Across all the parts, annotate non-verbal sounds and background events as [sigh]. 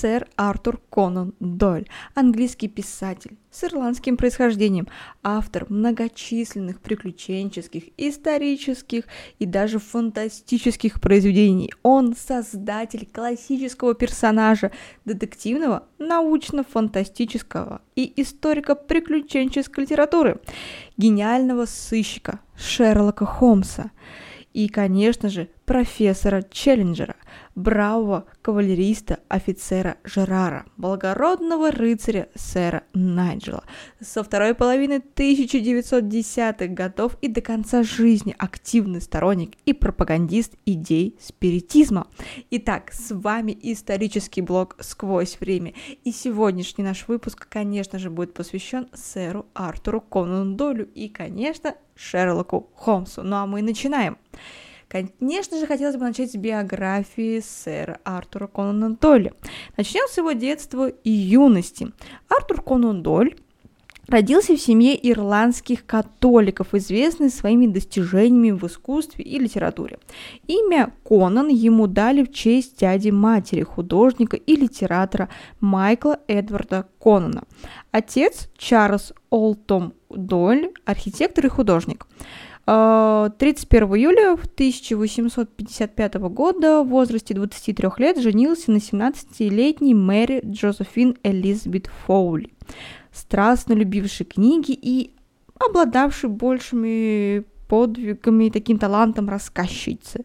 сэр Артур Конан Дойль, английский писатель с ирландским происхождением, автор многочисленных приключенческих, исторических и даже фантастических произведений. Он создатель классического персонажа, детективного, научно-фантастического и историко-приключенческой литературы, гениального сыщика Шерлока Холмса – и, конечно же, профессора Челленджера, бравого кавалериста офицера Жерара, благородного рыцаря сэра Найджела. Со второй половины 1910-х годов и до конца жизни активный сторонник и пропагандист идей спиритизма. Итак, с вами исторический блог «Сквозь время», и сегодняшний наш выпуск, конечно же, будет посвящен сэру Артуру Конану Долю и, конечно, Шерлоку Холмсу. Ну а мы начинаем. Конечно же, хотелось бы начать с биографии сэра Артура Конана Дойля. Начнем с его детства и юности. Артур Конан Дойль Родился в семье ирландских католиков, известный своими достижениями в искусстве и литературе. Имя Конан ему дали в честь дяди матери, художника и литератора Майкла Эдварда Конана. Отец Чарльз Олтом Дойль, архитектор и художник. 31 э, июля 1855 года в возрасте 23 лет женился на 17-летней Мэри Джозефин Элизабет Фоули, страстно любившей книги и обладавшей большими подвигами и таким талантом рассказчицы.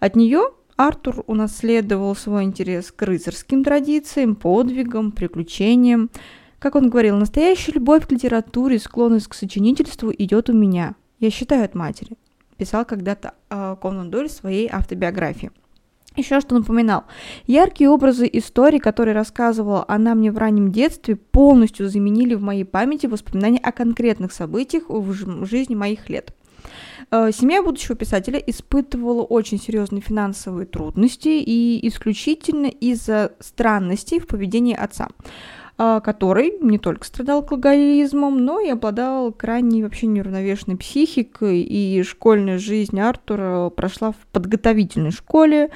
От нее Артур унаследовал свой интерес к рыцарским традициям, подвигам, приключениям. Как он говорил, настоящая любовь к литературе, склонность к сочинительству идет у меня – я считаю от матери, писал когда-то э, Конан Дойль в своей автобиографии. Еще что напоминал. Яркие образы истории, которые рассказывала она мне в раннем детстве, полностью заменили в моей памяти воспоминания о конкретных событиях в жизни моих лет. А, семья будущего писателя испытывала очень серьезные финансовые трудности и исключительно из-за странностей в поведении отца. А, который не только страдал алкоголизмом, но и обладал крайне вообще неравновешенной психикой, и школьная жизнь Артура прошла в подготовительной школе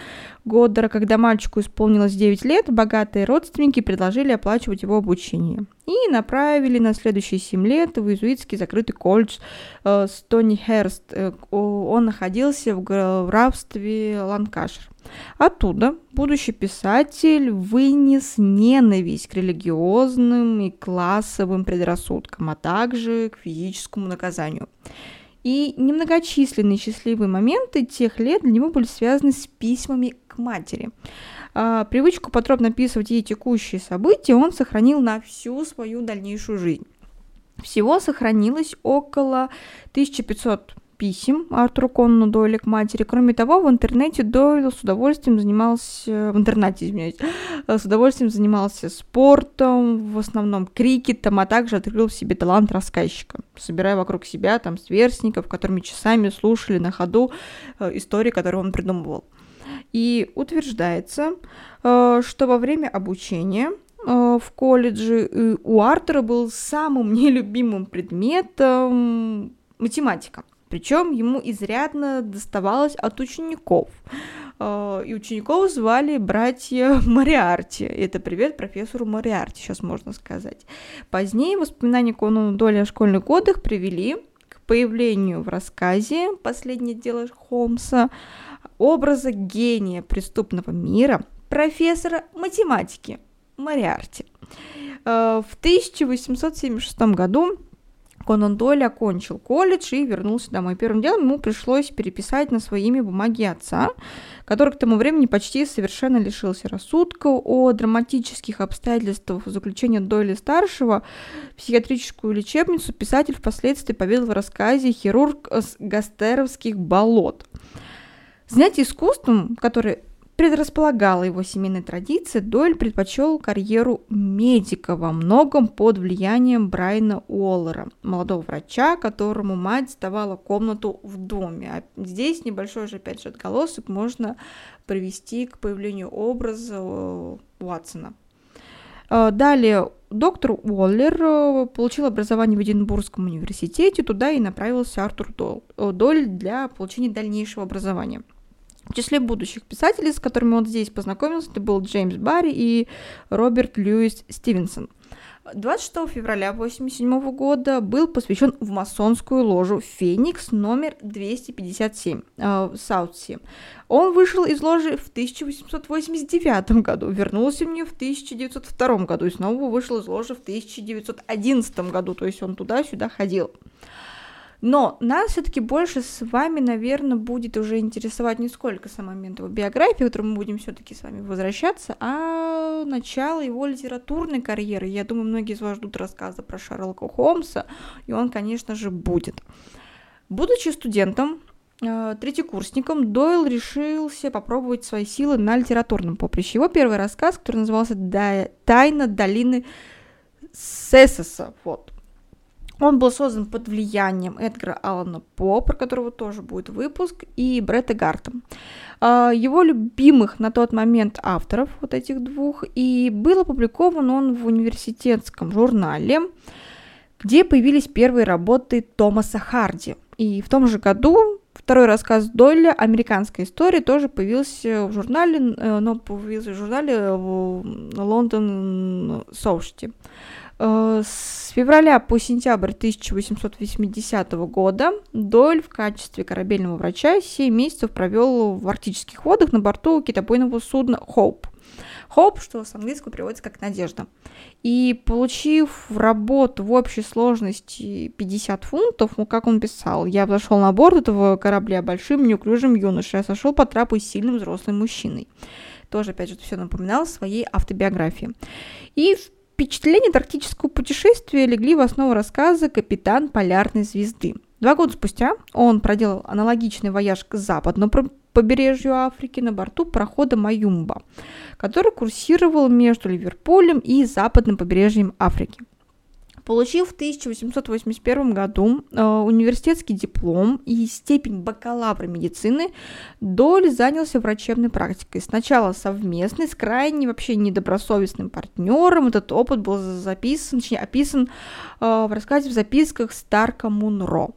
Годдера, когда мальчику исполнилось 9 лет, богатые родственники предложили оплачивать его обучение. И направили на следующие 7 лет в иезуитский закрытый колледж э, Стонихерст. Э, он находился в графстве Ланкашир. Оттуда будущий писатель вынес ненависть к религиозным и классовым предрассудкам, а также к физическому наказанию. И немногочисленные счастливые моменты тех лет для него были связаны с письмами матери. А, привычку подробно описывать ей текущие события он сохранил на всю свою дальнейшую жизнь. Всего сохранилось около 1500 писем Артуру Конну Дойле к матери. Кроме того, в интернете Дойл с удовольствием занимался, в интернете, извиняюсь, с удовольствием занимался спортом, в основном крикетом, а также открыл в себе талант рассказчика, собирая вокруг себя там сверстников, которыми часами слушали на ходу э, истории, которые он придумывал. И утверждается, э, что во время обучения э, в колледже у Артура был самым [laughs] нелюбимым предметом математика. Причем ему изрядно доставалось от учеников. И учеников звали братья [laughs] Мариарти. Это привет профессору Мариарти, сейчас можно сказать. Позднее воспоминания Конана Доли о школьных годах привели к появлению в рассказе «Последнее дело Холмса» образа гения преступного мира, профессора математики Мариарти. А, в 1876 году Конан Дойль окончил колледж и вернулся домой. Первым делом ему пришлось переписать на свое имя бумаги отца, который к тому времени почти совершенно лишился рассудка. О драматических обстоятельствах заключения Дойля-старшего в психиатрическую лечебницу писатель впоследствии поведал в рассказе «Хирург с гастеровских болот». Занятие искусством, которое предрасполагала его семейной традиции, Дойль предпочел карьеру медика во многом под влиянием Брайана Уоллера, молодого врача, которому мать сдавала комнату в доме. А здесь небольшой же, опять же, отголосок можно привести к появлению образа э, Уатсона. Э, далее доктор Уоллер э, получил образование в Эдинбургском университете, туда и направился Артур Доль для получения дальнейшего образования – В числе будущих писателей, с которыми он здесь познакомился, это был Джеймс Барри и Роберт Льюис Стивенсон. 26 февраля 1987 года был посвящен в масонскую ложу «Феникс» номер 257 э, Саутси. Он вышел из ложи в 1889 году, вернулся в нее в 1902 году и снова вышел из ложи в 1911 году, то есть он туда-сюда ходил. Но нас все-таки больше с вами, наверное, будет уже интересовать не сколько сам момент его биографии, к которому мы будем все-таки с вами возвращаться, а начало его литературной карьеры. Я думаю, многие из вас ждут рассказа про Шерлока Холмса, и он, конечно же, будет. Будучи студентом, э, третьекурсником, Дойл решился попробовать свои силы на литературном поприще. Его первый рассказ, который назывался «Тайна долины Сесоса», вот, он был создан под влиянием Эдгара Аллана По, про которого тоже будет выпуск, и Бретта Гарта. Его любимых на тот момент авторов, вот этих двух, и был опубликован он в университетском журнале, где появились первые работы Томаса Харди. И в том же году второй рассказ Дойля «Американская история» тоже появился в журнале, э, но появился в журнале Лондон Соушти. Э, с февраля по сентябрь 1880 года Дойль в качестве корабельного врача 7 месяцев провел в арктических водах на борту китобойного судна «Хоуп». Hope, что с английского переводится как «надежда». И получив работу в общей сложности 50 фунтов, ну, как он писал, я взошел на борт этого корабля большим неуклюжим юношей, а сошел по трапу сильным взрослым мужчиной. Тоже, опять же, все напоминал своей автобиографии. И в Впечатления от арктического путешествия легли в основу рассказа «Капитан полярной звезды». Два года спустя он проделал аналогичный вояж к западному побережью Африки на борту прохода Маюмба, который курсировал между Ливерпулем и западным побережьем Африки. Получив в 1881 году э, университетский диплом и степень бакалавра медицины, Доль занялся врачебной практикой. Сначала совместный с крайне вообще недобросовестным партнером. Этот опыт был записан, точнее, описан э, в рассказе в записках Старка Мунро.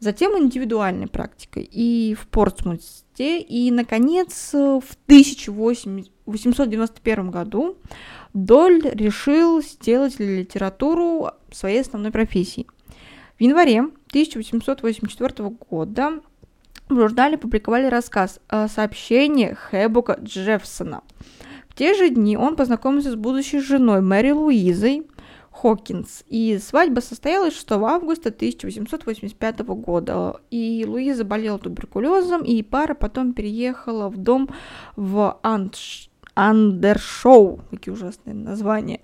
Затем индивидуальной практикой и в Портсмуте. И, наконец, в 1891 году Доль решил сделать литературу своей основной профессией. В январе 1884 года в журнале публиковали рассказ о сообщении Хэбука Джеффсона. В те же дни он познакомился с будущей женой Мэри Луизой Хокинс, и свадьба состоялась 6 августа 1885 года. И Луиза болела туберкулезом, и пара потом переехала в дом в Антш Андершоу, какие ужасные названия,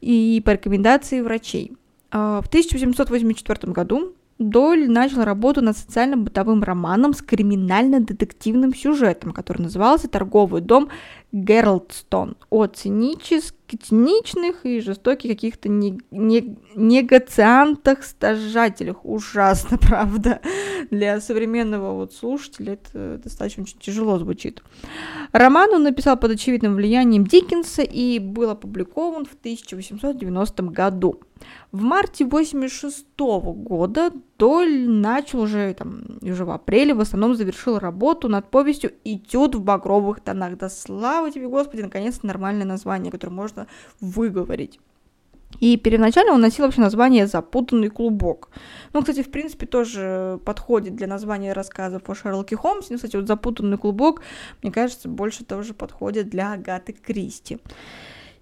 и по рекомендации врачей. А, в 1784 году Дойль начал работу над социально-бытовым романом с криминально-детективным сюжетом, который назывался «Торговый дом Гералдстон» о цинических, циничных и жестоких каких-то не, не, негациантах-стажателях. Ужасно, [laughs] правда. Для современного вот слушателя это достаточно очень тяжело звучит. Роман он написал под очевидным влиянием Диккенса и был опубликован в 1890 году. В марте 86 года Доль начал уже, там, уже в апреле в основном завершил работу над повестью «Этюд в багровых тонах». Да слава тебе, Господи, наконец-то нормальное название, которое можно выговорить. И первоначально он носил вообще название «Запутанный клубок». Ну, кстати, в принципе, тоже подходит для названия рассказов о Шерлоке Холмсе. Ну, кстати, вот «Запутанный клубок», мне кажется, больше тоже подходит для Агаты Кристи.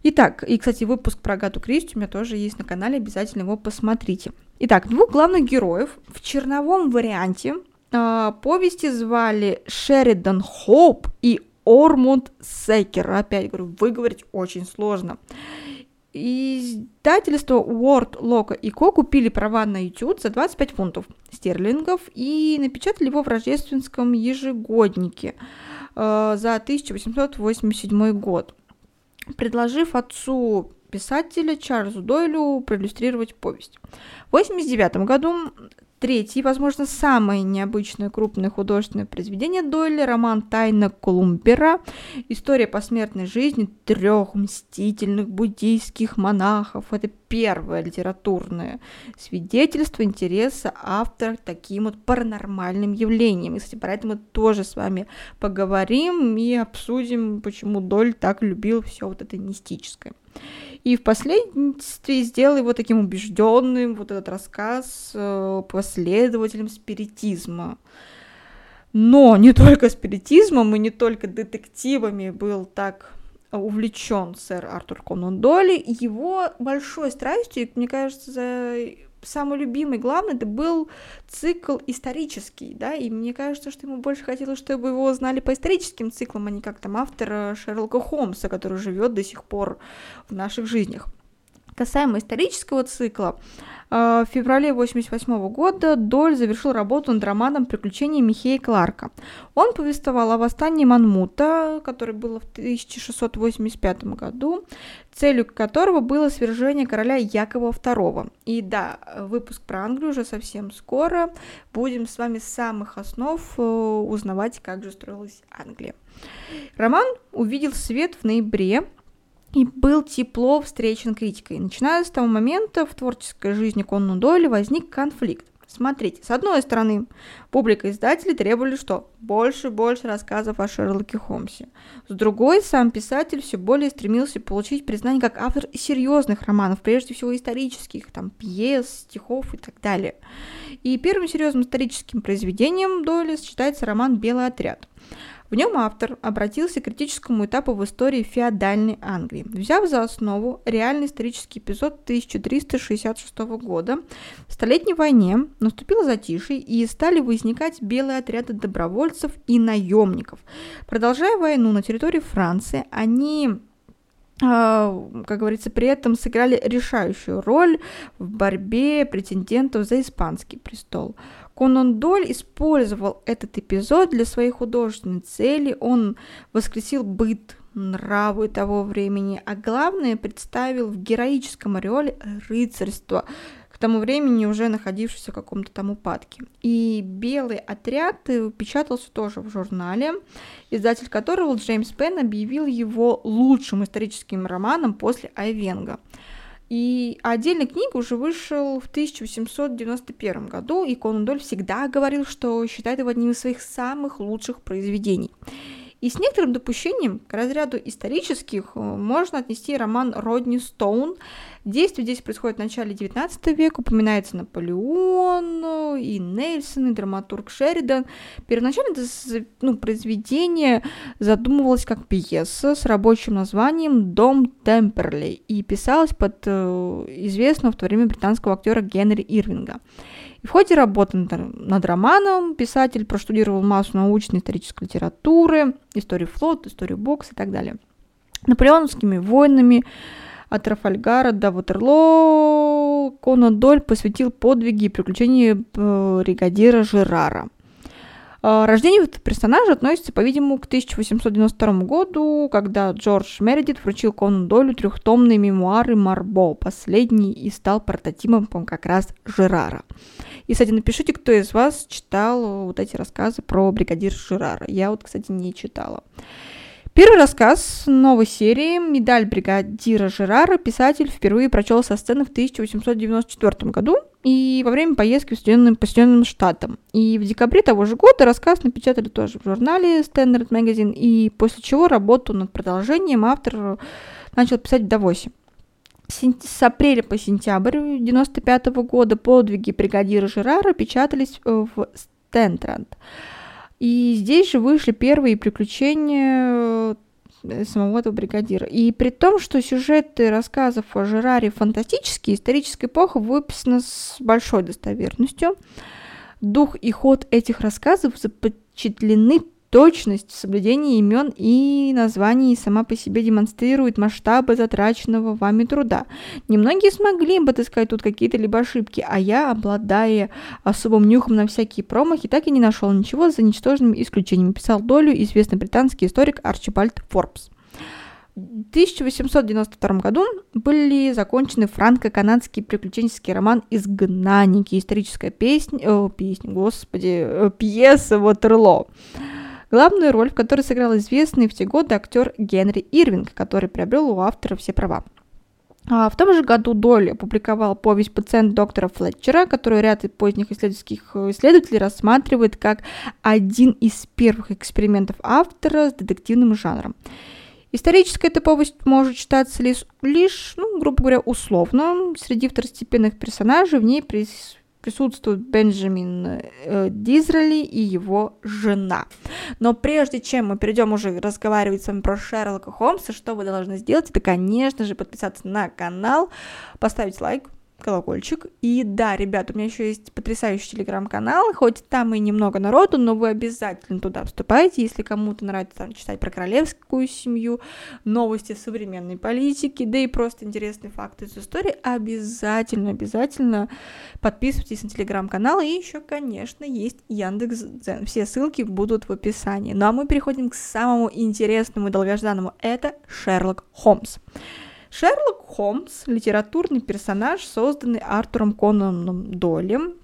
Итак, и, кстати, выпуск про Агату Кристи у меня тоже есть на канале, обязательно его посмотрите. Итак, двух главных героев в черновом варианте э, повести звали Шеридан Хоуп и Ормунд Секер. Опять говорю, выговорить очень сложно. Издательство Word, Loco и Co. купили права на YouTube за 25 фунтов стерлингов и напечатали его в рождественском ежегоднике э, за 1887 год предложив отцу писателя Чарльзу Дойлю проиллюстрировать повесть. В 1989 году третий, возможно, самое необычное крупное художественное произведение Дойля – роман «Тайна Колумбера», история посмертной жизни трех мстительных буддийских монахов. Это первое литературное свидетельство интереса автора к таким вот паранормальным явлениям. И, кстати, про это мы тоже с вами поговорим и обсудим, почему Доль так любил все вот это мистическое. И впоследствии сделал его таким убежденным, вот этот рассказ, э, последователем спиритизма. Но не только спиритизмом и не только детективами был так увлечен сэр Артур Конан Дойли. Его большой страстью, мне кажется, за самый любимый, главный, это был цикл исторический, да, и мне кажется, что ему больше хотелось, чтобы его знали по историческим циклам, а не как там автор Шерлока Холмса, который живет до сих пор в наших жизнях. Касаемо исторического цикла, э, в феврале 1988 года Доль завершил работу над романом «Приключения Михея Кларка». Он повествовал о восстании Манмута, которое было в 1685 году, целью которого было свержение короля Якова II. И да, выпуск про Англию уже совсем скоро. Будем с вами с самых основ э, узнавать, как же строилась Англия. Роман увидел свет в ноябре и был тепло встречен критикой. Начиная с того момента в творческой жизни Конну Дойля возник конфликт. Смотрите, с одной стороны, публика издателей требовали что? Больше и больше рассказов о Шерлоке Холмсе. С другой, сам писатель все более стремился получить признание как автор серьезных романов, прежде всего исторических, там, пьес, стихов и так далее. И первым серьезным историческим произведением Дойля считается роман «Белый отряд». В нем автор обратился к критическому этапу в истории феодальной Англии, взяв за основу реальный исторический эпизод 1366 года. В Столетней войне наступило затишье и стали возникать белые отряды добровольцев и наемников. Продолжая войну на территории Франции, они а, как говорится, при этом сыграли решающую роль в борьбе претендентов за испанский престол. Конан Доль использовал этот эпизод для своей художественной цели. Он воскресил быт, нравы того времени, а главное представил в героическом ореоле рыцарство, к тому времени уже находившийся в каком-то там упадке. И «Белый отряд» печатался тоже в журнале, издатель которого Джеймс Пен объявил его лучшим историческим романом после Айвенга. И отдельная книга уже вышел в 1891 году, и Конан Доль всегда говорил, что считает его одним из своих самых лучших произведений. И с некоторым допущением к разряду исторических э, можно отнести роман Родни Стоун. Действие здесь происходит в начале 19 века, упоминается Наполеон, и Нельсон, и драматург Шеридан. Первоначально это ну, произведение задумывалось как пьеса с рабочим названием «Дом Темперли» и писалось под э, известного в то время британского актера Генри Ирвинга. В ходе работы над романом писатель проштудировал массу научной исторической литературы, историю флота, историю бокса и так далее. Наполеоновскими войнами от Трафальгара до Ватерлоо Конан Доль посвятил подвиги и приключения э, бригадира Жерара. А, рождение этого персонажа относится, по-видимому, к 1892 году, когда Джордж Мередит вручил Кону Долю трехтомные мемуары Марбо. Последний и стал прототипом как раз Жерара. И, кстати, напишите, кто из вас читал вот эти рассказы про бригадир Жерара. Я вот, кстати, не читала. Первый рассказ новой серии «Медаль бригадира Жерара» писатель впервые прочел со сцены в 1894 году и во время поездки в Соединенным, по Соединенным Штатам. И в декабре того же года рассказ напечатали тоже в журнале Standard Magazine, и после чего работу над продолжением автор начал писать в Давосе. С апреля по сентябрь 1995 года подвиги бригадира Жерара печатались э, в Стентранд. И здесь же вышли первые приключения э, самого этого бригадира. И при том, что сюжеты рассказов о Жераре фантастические, историческая эпоха выписана с большой достоверностью. Дух и ход этих рассказов запечатлены Точность в соблюдении имен и названий сама по себе демонстрирует масштабы затраченного вами труда. Немногие смогли бы отыскать тут какие-то либо ошибки, а я, обладая особым нюхом на всякие промахи, так и не нашел ничего за ничтожными исключениями, писал долю известный британский историк Арчибальд Форбс. В 1892 году были закончены франко-канадский приключенческий роман «Изгнанники», историческая песня, о, песня, господи, э, пьеса Ватерлоо. Главную роль в которой сыграл известный в те годы актер Генри Ирвинг, который приобрел у автора все права. А в том же году Долли опубликовал повесть «Пациент доктора Флетчера», которую ряд поздних исследовательских исследователей рассматривает как один из первых экспериментов автора с детективным жанром. Историческая эта повесть может считаться лишь, лишь ну, грубо говоря, условно. Среди второстепенных персонажей в ней прис присутствует Бенджамин э, Дизрели и его жена. Но прежде чем мы перейдем уже разговаривать с вами про Шерлока Холмса, что вы должны сделать, это, конечно же, подписаться на канал, поставить лайк, колокольчик. И да, ребят, у меня еще есть потрясающий телеграм-канал, хоть там и немного народу, но вы обязательно туда вступайте, если кому-то нравится там читать про королевскую семью, новости современной политики, да и просто интересные факты из истории, обязательно, обязательно подписывайтесь на телеграм-канал, и еще, конечно, есть Яндекс Дзен. Все ссылки будут в описании. Ну а мы переходим к самому интересному и долгожданному, это Шерлок Холмс. Шерлок Холмс – литературный персонаж, созданный Артуром Конаном Долем.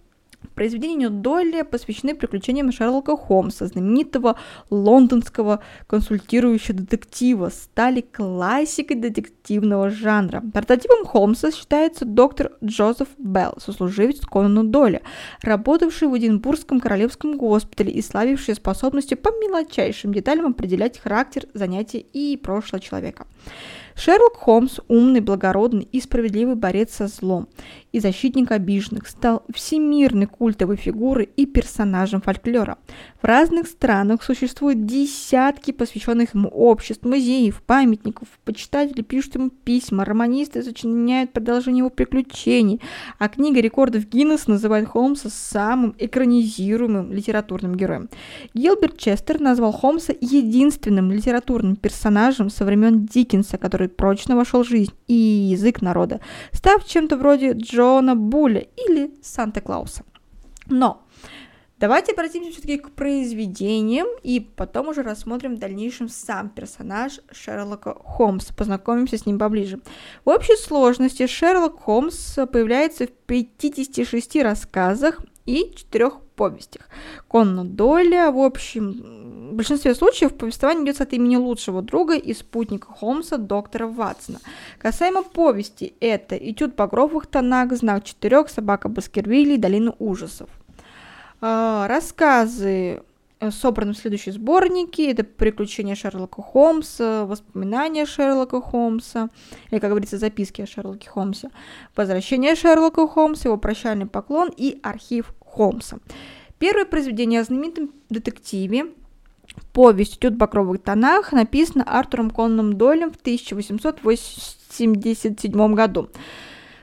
Произведения Долли посвящены приключениям Шерлока Холмса, знаменитого лондонского консультирующего детектива, стали классикой детективного жанра. Прототипом Холмса считается доктор Джозеф Белл, сослуживец Конану Долли, работавший в Эдинбургском королевском госпитале и славивший способностью по мелочайшим деталям определять характер, занятия и прошлое человека. Шерлок Холмс, умный, благородный и справедливый борец со злом и защитник обиженных, стал всемирной культовой фигурой и персонажем фольклора. В разных странах существуют десятки посвященных ему обществ, музеев, памятников. Почитатели пишут ему письма, романисты сочиняют продолжение его приключений, а книга рекордов Гиннес называет Холмса самым экранизируемым литературным героем. Гилберт Честер назвал Холмса единственным литературным персонажем со времен Диккенса, который прочно вошел в жизнь и язык народа, став чем-то вроде Джо Джона Буля или Санта-Клауса. Но Давайте обратимся все-таки к произведениям и потом уже рассмотрим в дальнейшем сам персонаж Шерлока Холмса, познакомимся с ним поближе. В общей сложности Шерлок Холмс появляется в 56 рассказах и четырех повестях. Конна Дойля, в общем, в большинстве случаев повествование идет от имени лучшего друга и спутника Холмса, доктора Ватсона. Касаемо повести, это «Этюд в багровых тонах», «Знак четырех», «Собака Баскервилей», «Долина ужасов». А, рассказы собраны в следующие сборники. Это «Приключения Шерлока Холмса», «Воспоминания Шерлока Холмса», или, как говорится, «Записки о Шерлоке Холмсе», «Возвращение Шерлока Холмса», «Его прощальный поклон» и «Архив Холмса». Первое произведение о знаменитом детективе Повесть «Тют в багровых тонах» написана Артуром Конном Дойлем в 1887 году.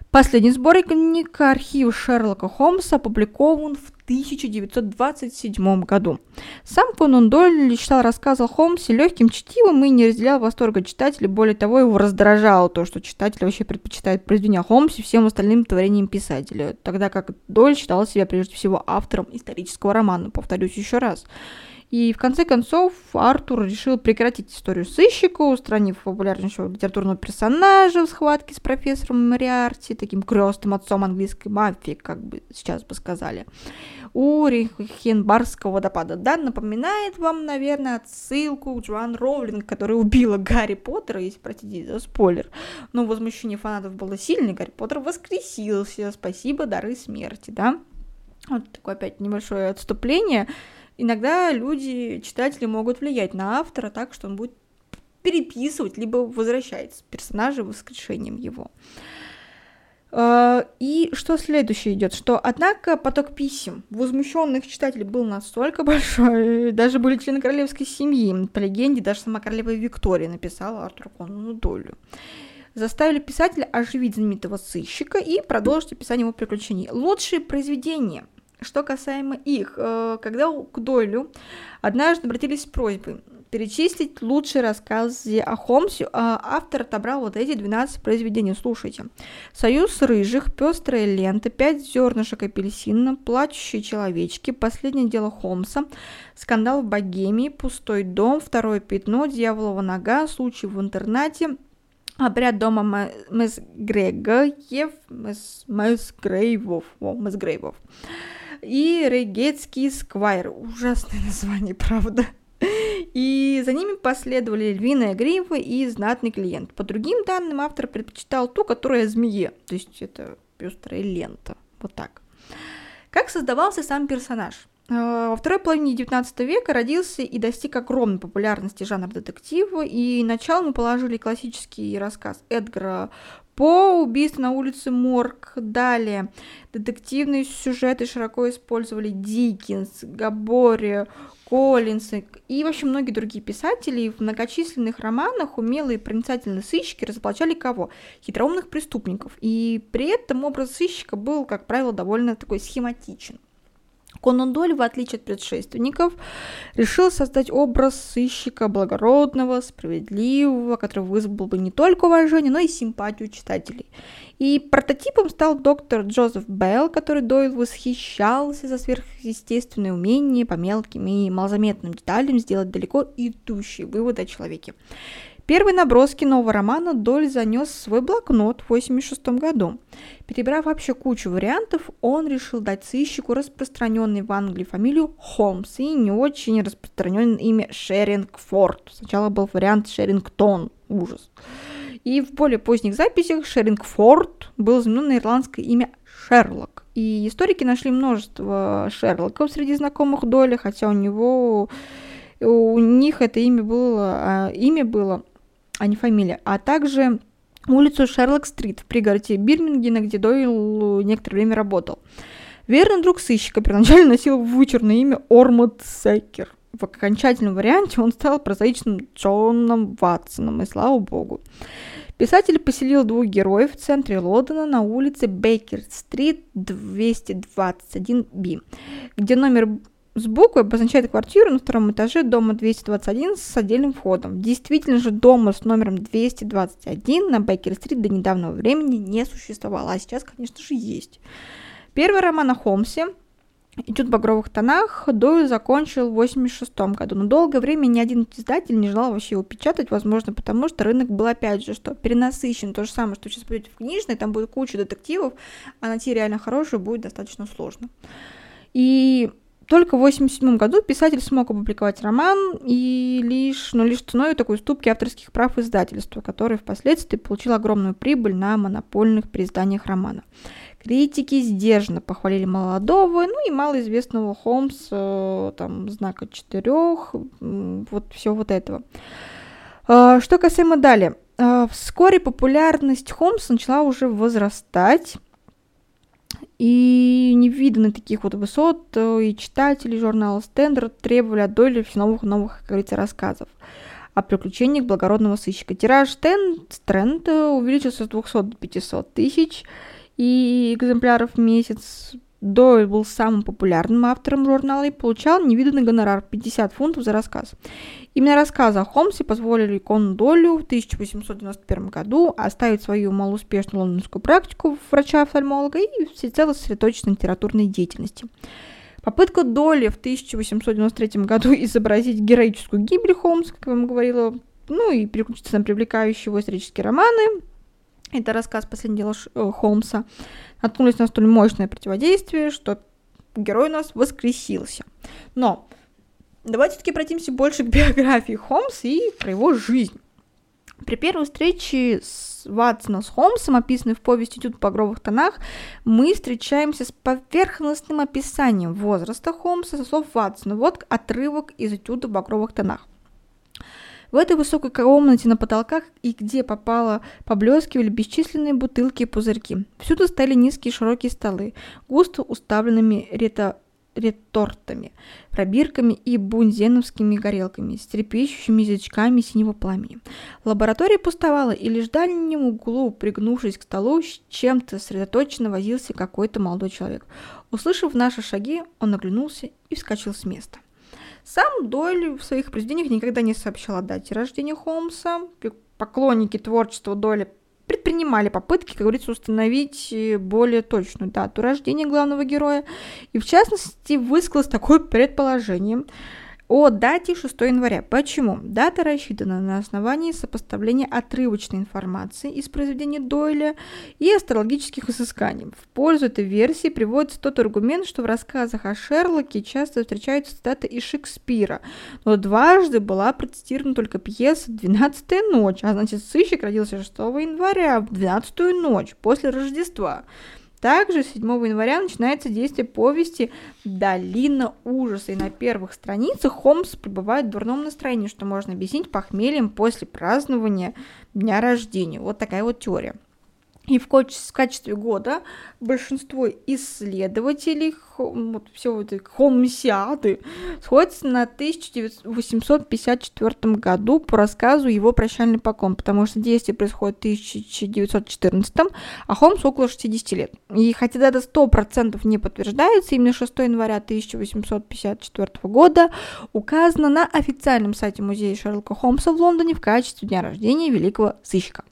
Последний сборник архива Шерлока Холмса опубликован в 1927 году. Сам Конан Дойль читал рассказы о Холмсе легким чтивом и не разделял восторга читателя, более того, его раздражало то, что читатель вообще предпочитает произведения о Холмсе всем остальным творениям писателя, тогда как Дойль считал себя прежде всего автором исторического романа, повторюсь еще раз. И в конце концов Артур решил прекратить историю сыщика, устранив популярнейшего литературного персонажа в схватке с профессором Мариарти, таким крестным отцом английской мафии, как бы сейчас бы сказали, у Рихенбарского водопада. Да, напоминает вам, наверное, отсылку Джоан Роулинг, которая убила Гарри Поттера, если простите за спойлер. Но возмущение фанатов было сильное, Гарри Поттер воскресился, спасибо, дары смерти, да. Вот такое опять небольшое отступление иногда люди, читатели могут влиять на автора так, что он будет переписывать, либо возвращать персонажа воскрешением его. А, и что следующее идет, что, однако, поток писем возмущенных читателей был настолько [laughs] большой, даже были члены королевской семьи, по легенде, даже сама королева Виктория написала Артуру Конану Долю. Заставили писателя оживить знаменитого сыщика и продолжить описание его приключений. Лучшие произведения – что касаемо их, э, когда к Дойлю однажды обратились с просьбой перечислить лучшие рассказы о Холмсе, а автор отобрал вот эти 12 произведений. Слушайте. «Союз рыжих», «Пестрая лента», «Пять зернышек апельсина», «Плачущие человечки», «Последнее дело Холмса», «Скандал в Богемии», «Пустой дом», «Второе пятно», «Дьяволова нога», «Случай в интернате», Обряд дома Мэсгрегоев, Мэсгрейвов, Мэсгрейвов и Регетский Сквайр. Ужасное название, [laughs] правда. И за ними последовали львиная грива и знатный клиент. По другим данным, автор предпочитал ту, которая змее, то есть это пестрая лента, вот так. Как создавался сам персонаж? Э, во второй половине XIX века родился и достиг огромной популярности жанр детектива, и началом мы положили классический рассказ Эдгара по убийству на улице Морг. Далее детективные сюжеты широко использовали Диккенс, Габори, Коллинс и вообще многие другие писатели. В многочисленных романах умелые проницательные сыщики разоблачали кого? Хитроумных преступников. И при этом образ сыщика был, как правило, довольно такой схематичен. Конан Дойль, в отличие от предшественников, решил создать образ сыщика благородного, справедливого, который вызвал бы не только уважение, но и симпатию читателей. И прототипом стал доктор Джозеф Белл, который Дойл восхищался за сверхъестественное умение по мелким и малозаметным деталям сделать далеко идущие выводы о человеке. Первые наброски нового романа Доль занес в свой блокнот в 1986 году. Перебрав вообще кучу вариантов, он решил дать сыщику распространенный в Англии фамилию Холмс и не очень распространенное имя Шерингфорд. Сначала был вариант Шерингтон. Ужас. И в более поздних записях Шерингфорд был заменен на ирландское имя Шерлок. И историки нашли множество Шерлоков среди знакомых Доля, хотя у него у них это имя было, а, имя было а не фамилия, а также улицу Шерлок-стрит в пригороде Бирмингена, где Дойл некоторое время работал. Верный друг сыщика первоначально носил вычурное имя Ормут Секер. В окончательном варианте он стал прозаичным Джоном Ватсоном, и слава богу. Писатель поселил двух героев в центре Лондона на улице Бейкер-стрит 221-Б, где номер Сбоку обозначает квартиру на втором этаже дома 221 с отдельным входом. Действительно же дома с номером 221 на Бейкер-стрит до недавнего времени не существовало, а сейчас, конечно же, есть. Первый роман о Холмсе «Этюд в багровых тонах» Дойл закончил в 1986 году, но долгое время ни один издатель не желал вообще его печатать, возможно, потому что рынок был, опять же, что перенасыщен, то же самое, что сейчас пойдете в книжный, там будет куча детективов, а найти реально хорошую будет достаточно сложно. И только в 1987 году писатель смог опубликовать роман, и лишь, но лишь ценой такой уступки авторских прав издательства, которое впоследствии получило огромную прибыль на монопольных переизданиях романа. Критики сдержанно похвалили молодого, ну и малоизвестного Холмса, там, знака четырех, вот все вот этого. А, что касаемо далее. А, вскоре популярность Холмса начала уже возрастать, и не видно таких вот высот, э, и читатели журнала Стендер требовали от Дойля все новых новых, как говорится, рассказов о приключениях благородного сыщика. Тираж Стрэнд увеличился с 200 до 500 тысяч и экземпляров в месяц. Дойль был самым популярным автором журнала и получал невиданный гонорар 50 фунтов за рассказ. Именно рассказы о Холмсе позволили Кону Долю в 1891 году оставить свою малоуспешную лондонскую практику врача-офтальмолога и всецело сосредоточиться на литературной деятельности. Попытка Долли в 1893 году [laughs] изобразить героическую гибель Холмса, как я вам говорила, ну и переключиться на привлекающие его исторические романы, это рассказ «Последний дело э, Холмса», наткнулись на столь мощное противодействие, что герой у нас воскресился. Но давайте все-таки обратимся больше к биографии Холмса и про его жизнь. При первой встрече с Ватсона с Холмсом, описанной в повести «Этюд в багровых тонах», мы встречаемся с поверхностным описанием возраста Холмса со слов Ватсона. Вот отрывок из «Этюда в багровых тонах». В этой высокой комнате на потолках и где попало поблескивали бесчисленные бутылки и пузырьки. Всюду стояли низкие широкие столы, густо уставленными рето ретортами, пробирками и бунзеновскими горелками с трепещущими язычками синего пламени. Лаборатория пустовала, и лишь в дальнем углу, пригнувшись к столу, с чем-то сосредоточенно возился какой-то молодой человек. Услышав наши шаги, он оглянулся и вскочил с места. Сам Дойль в своих произведениях никогда не сообщал о дате рождения Холмса. Поклонники творчества Дойля предпринимали попытки, как говорится, установить более точную дату рождения главного героя. И в частности высказалось такое предположение. О дате 6 января. Почему? Дата рассчитана на основании сопоставления отрывочной информации из произведения Дойля и астрологических изысканий. В пользу этой версии приводится тот аргумент, что в рассказах о Шерлоке часто встречаются цитаты из Шекспира, но дважды была процитирована только пьеса «Двенадцатая ночь», а значит сыщик родился 6 января в 12 ночь после Рождества. Также 7 января начинается действие повести «Долина ужаса», и на первых страницах Холмс пребывает в дурном настроении, что можно объяснить похмельем после празднования дня рождения. Вот такая вот теория. И в качестве года большинство исследователей вот, все вот хомсиады сходятся на 1854 году по рассказу его «Прощальный поклон», потому что действие происходит в 1914, а Холмс около 60 лет. И хотя дата 100% не подтверждается, именно 6 января 1854 года указано на официальном сайте музея Шерлока Холмса в Лондоне в качестве дня рождения великого сыщика.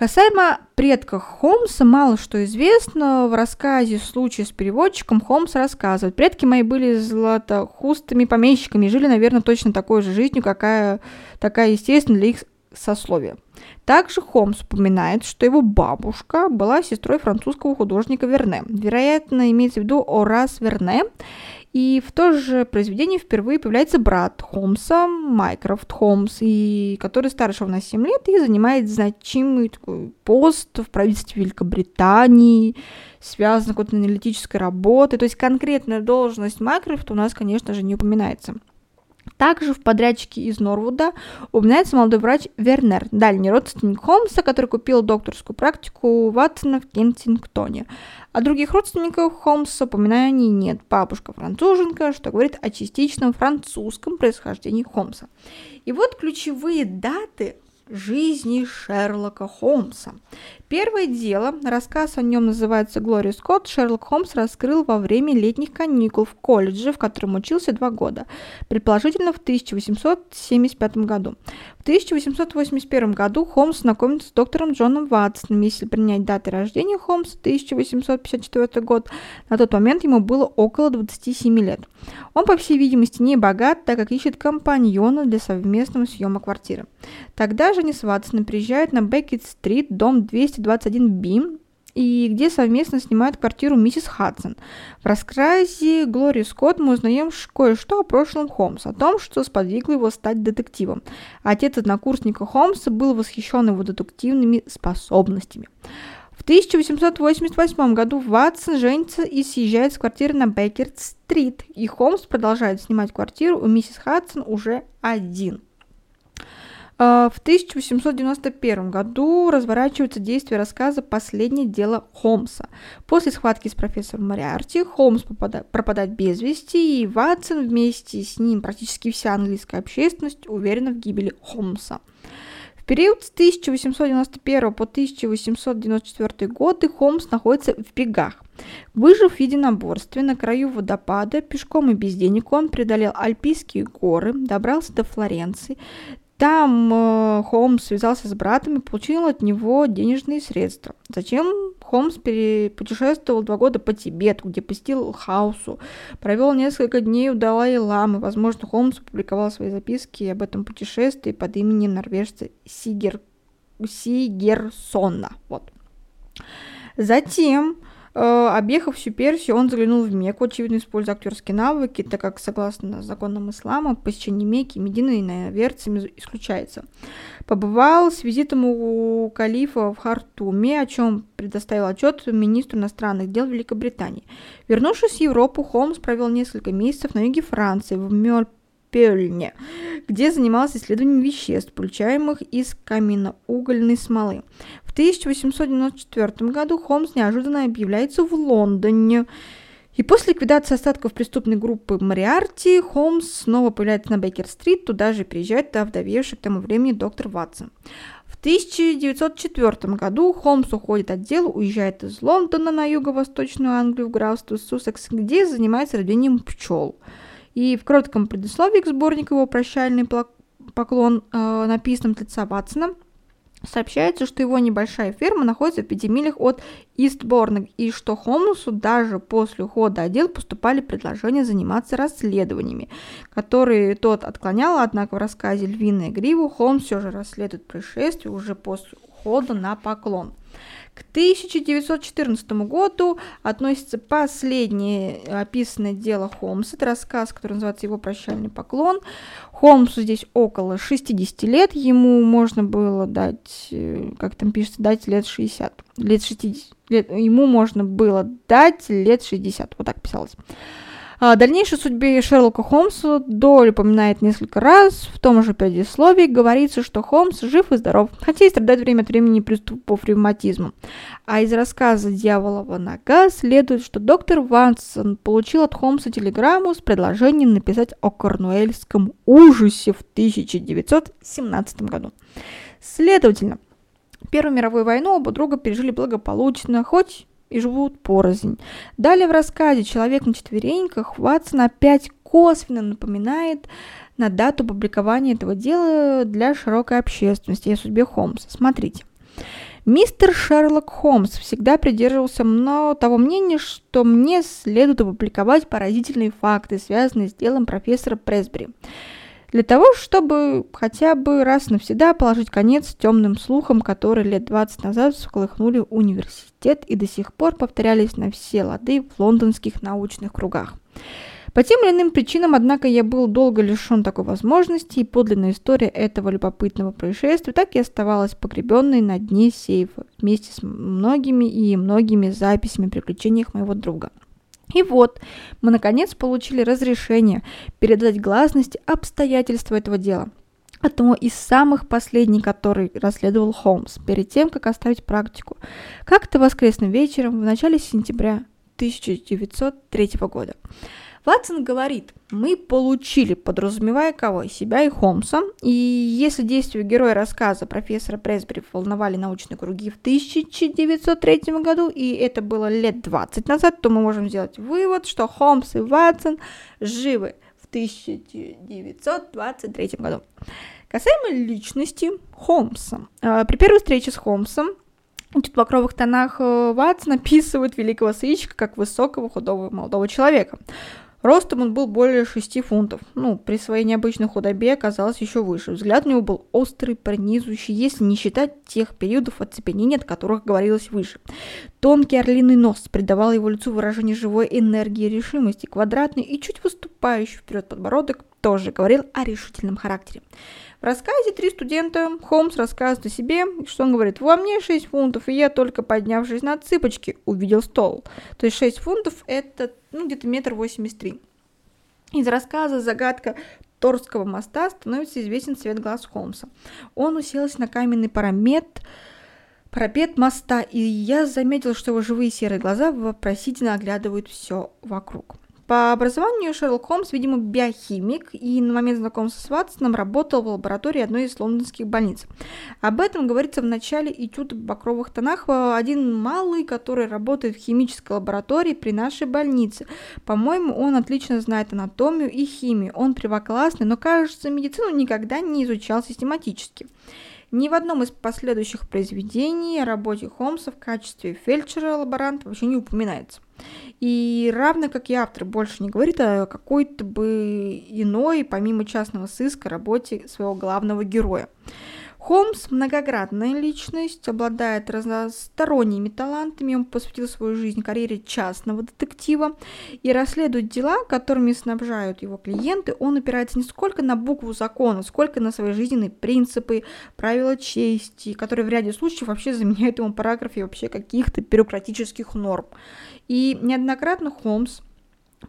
Касаемо предков Холмса, мало что известно. В рассказе «Случай с переводчиком» Холмс рассказывает. Предки мои были златохустыми помещиками жили, наверное, точно такой же жизнью, какая такая естественная для их сословия. Также Холмс упоминает, что его бабушка была сестрой французского художника Верне. Вероятно, имеется в виду Орас Верне, и в то же произведении впервые появляется брат Холмса, Майкрофт Холмс, и который старше на 7 лет и занимает значимый такой пост в правительстве Великобритании, связан с какой-то аналитической работой. То есть конкретная должность Майкрофта у нас, конечно же, не упоминается. Также в подрядчике из Норвуда упоминается молодой врач Вернер, дальний родственник Холмса, который купил докторскую практику у Ватсона в Кенсингтоне. О других родственниках Холмса упоминаний нет. Бабушка француженка, что говорит о частичном французском происхождении Холмса. И вот ключевые даты жизни Шерлока Холмса. Первое дело, рассказ о нем называется «Глори Скотт», Шерлок Холмс раскрыл во время летних каникул в колледже, в котором учился два года, предположительно в 1875 году. В 1881 году Холмс знакомится с доктором Джоном Ватсоном. Если принять даты рождения Холмса, 1854 год, на тот момент ему было около 27 лет. Он, по всей видимости, не богат, так как ищет компаньона для совместного съема квартиры. Тогда же они с Ватсоном приезжают на Беккет-стрит, дом 221-Б, и где совместно снимают квартиру миссис Хадсон. В рассказе Глории Скотт мы узнаем кое-что о прошлом Холмса, о том, что сподвигло его стать детективом. Отец однокурсника Холмса был восхищен его детективными способностями. В 1888 году Ватсон женится и съезжает с квартиры на Бейкер-стрит, и Холмс продолжает снимать квартиру у миссис Хадсон уже один. А, в 1891 году разворачивается действие рассказа «Последнее дело Холмса». После схватки с профессором Мариарти Холмс пропадает без вести, и Ватсон вместе с ним практически вся английская общественность уверена в гибели Холмса. В период с 1891 по 1894 годы Холмс находится в бегах. Выжив в единоборстве на краю водопада, пешком и без денег он преодолел Альпийские горы, добрался до Флоренции, там э, Холмс связался с братом и получил от него денежные средства. Затем Холмс путешествовал два года по Тибету, где посетил Хаусу, провел несколько дней у Далай-Ламы. Возможно, Холмс опубликовал свои записки об этом путешествии под именем норвежца Сигер... Сигерсона. Вот. Затем объехав всю Персию, он заглянул в Мекку, очевидно, используя актерские навыки, так как, согласно законам ислама, посещение Мекки, Медины и наверцами исключается. Побывал с визитом у калифа в Хартуме, о чем предоставил отчет министру иностранных дел Великобритании. Вернувшись в Европу, Холмс провел несколько месяцев на юге Франции, в Мёрпельне, где занимался исследованием веществ, получаемых из каменноугольной смолы. В 1894 году Холмс неожиданно объявляется в Лондоне. И после ликвидации остатков преступной группы Мариарти, Холмс снова появляется на Бейкер-стрит, туда же приезжает овдовевший к тому времени доктор Ватсон. В 1904 году Холмс уходит от дела, уезжает из Лондона на юго-восточную Англию в графство Суссекс, где занимается разведением пчел. И в коротком предисловии к сборнику его «Прощальный поклон», э, написанном от лица Ватсона, Сообщается, что его небольшая ферма находится в пяти милях от Истборна, и что Холмсу даже после ухода отдел поступали предложения заниматься расследованиями, которые тот отклонял, однако в рассказе «Львиная грива» Холмс все же расследует происшествие уже после ухода на поклон. К 1914 году относится последнее описанное дело Холмса. Это рассказ, который называется «Его прощальный поклон». Холмсу здесь около 60 лет, ему можно было дать, э, как там пишется, дать лет 60, лет 60, лет, ему можно было дать лет 60, вот так писалось. О дальнейшей судьбе Шерлока Холмса Доль упоминает несколько раз. В том же предисловии говорится, что Холмс жив и здоров, хотя и страдает время от времени приступов ревматизма. А из рассказа «Дьяволова нога» следует, что доктор Вансон получил от Холмса телеграмму с предложением написать о корнуэльском ужасе в 1917 году. Следовательно, Первую мировую войну оба друга пережили благополучно, хоть и живут порознь. Далее в рассказе «Человек на четвереньках» Ватсон опять косвенно напоминает на дату публикования этого дела для широкой общественности и о судьбе Холмса. Смотрите. Мистер Шерлок Холмс всегда придерживался но того мнения, что мне следует опубликовать поразительные факты, связанные с делом профессора Пресбери для того, чтобы хотя бы раз навсегда положить конец темным слухам, которые лет 20 назад всколыхнули университет и до сих пор повторялись на все лады в лондонских научных кругах. По тем или иным причинам, однако, я был долго лишен такой возможности, и подлинная история этого любопытного происшествия так и оставалась погребенной на дне сейфа вместе с многими и многими записями о приключениях моего друга. И вот, мы наконец получили разрешение передать гласности обстоятельства этого дела. Одно из самых последних, который расследовал Холмс перед тем, как оставить практику. Как-то воскресным вечером в начале сентября 1903 года. Ватсон говорит, мы получили, подразумевая кого? Себя и Холмса. И если действия героя рассказа профессора Пресбери волновали научные круги в 1903 году, и это было лет 20 назад, то мы можем сделать вывод, что Холмс и Ватсон живы в 1923 году. Касаемо личности Холмса. А, при первой встрече с Холмсом Тут в «Покровых тонах» э, Ватсон описывает великого сыщика как высокого, худого молодого человека. Ростом он был более 6 фунтов. Ну, при своей необычной худобе оказалось еще выше. Взгляд у него был острый, пронизывающий, если не считать тех периодов оцепенения, о которых говорилось выше. Тонкий орлиный нос придавал его лицу выражение живой энергии и решимости. Квадратный и чуть выступающий вперед подбородок тоже говорил о решительном характере. В рассказе «Три студента» Холмс рассказывает о себе, что он говорит, «Во мне 6 фунтов, и я, только поднявшись на цыпочки, увидел стол». То есть 6 фунтов – это ну, где-то метр восемьдесят три. Из рассказа «Загадка Торского моста» становится известен цвет глаз Холмса. Он уселся на каменный парамет, парапет моста, и я заметил, что его живые серые глаза вопросительно оглядывают все вокруг. По образованию Шерлок Холмс, видимо, биохимик, и на момент знакомства с Ватсоном работал в лаборатории одной из лондонских больниц. Об этом говорится в начале этюда «Бакровых тонах». Один малый, который работает в химической лаборатории при нашей больнице. По-моему, он отлично знает анатомию и химию. Он первоклассный, но, кажется, медицину никогда не изучал систематически. Ни в одном из последующих произведений о работе Холмса в качестве фельдшера-лаборанта вообще не упоминается. И равно как и автор больше не говорит о какой-то бы иной, помимо частного сыска, работе своего главного героя. Холмс – многоградная личность, обладает разносторонними талантами, он посвятил свою жизнь карьере частного детектива и расследует дела, которыми снабжают его клиенты. Он опирается не сколько на букву закона, сколько на свои жизненные принципы, правила чести, которые в ряде случаев вообще заменяют ему параграфы вообще каких-то бюрократических норм. И неоднократно Холмс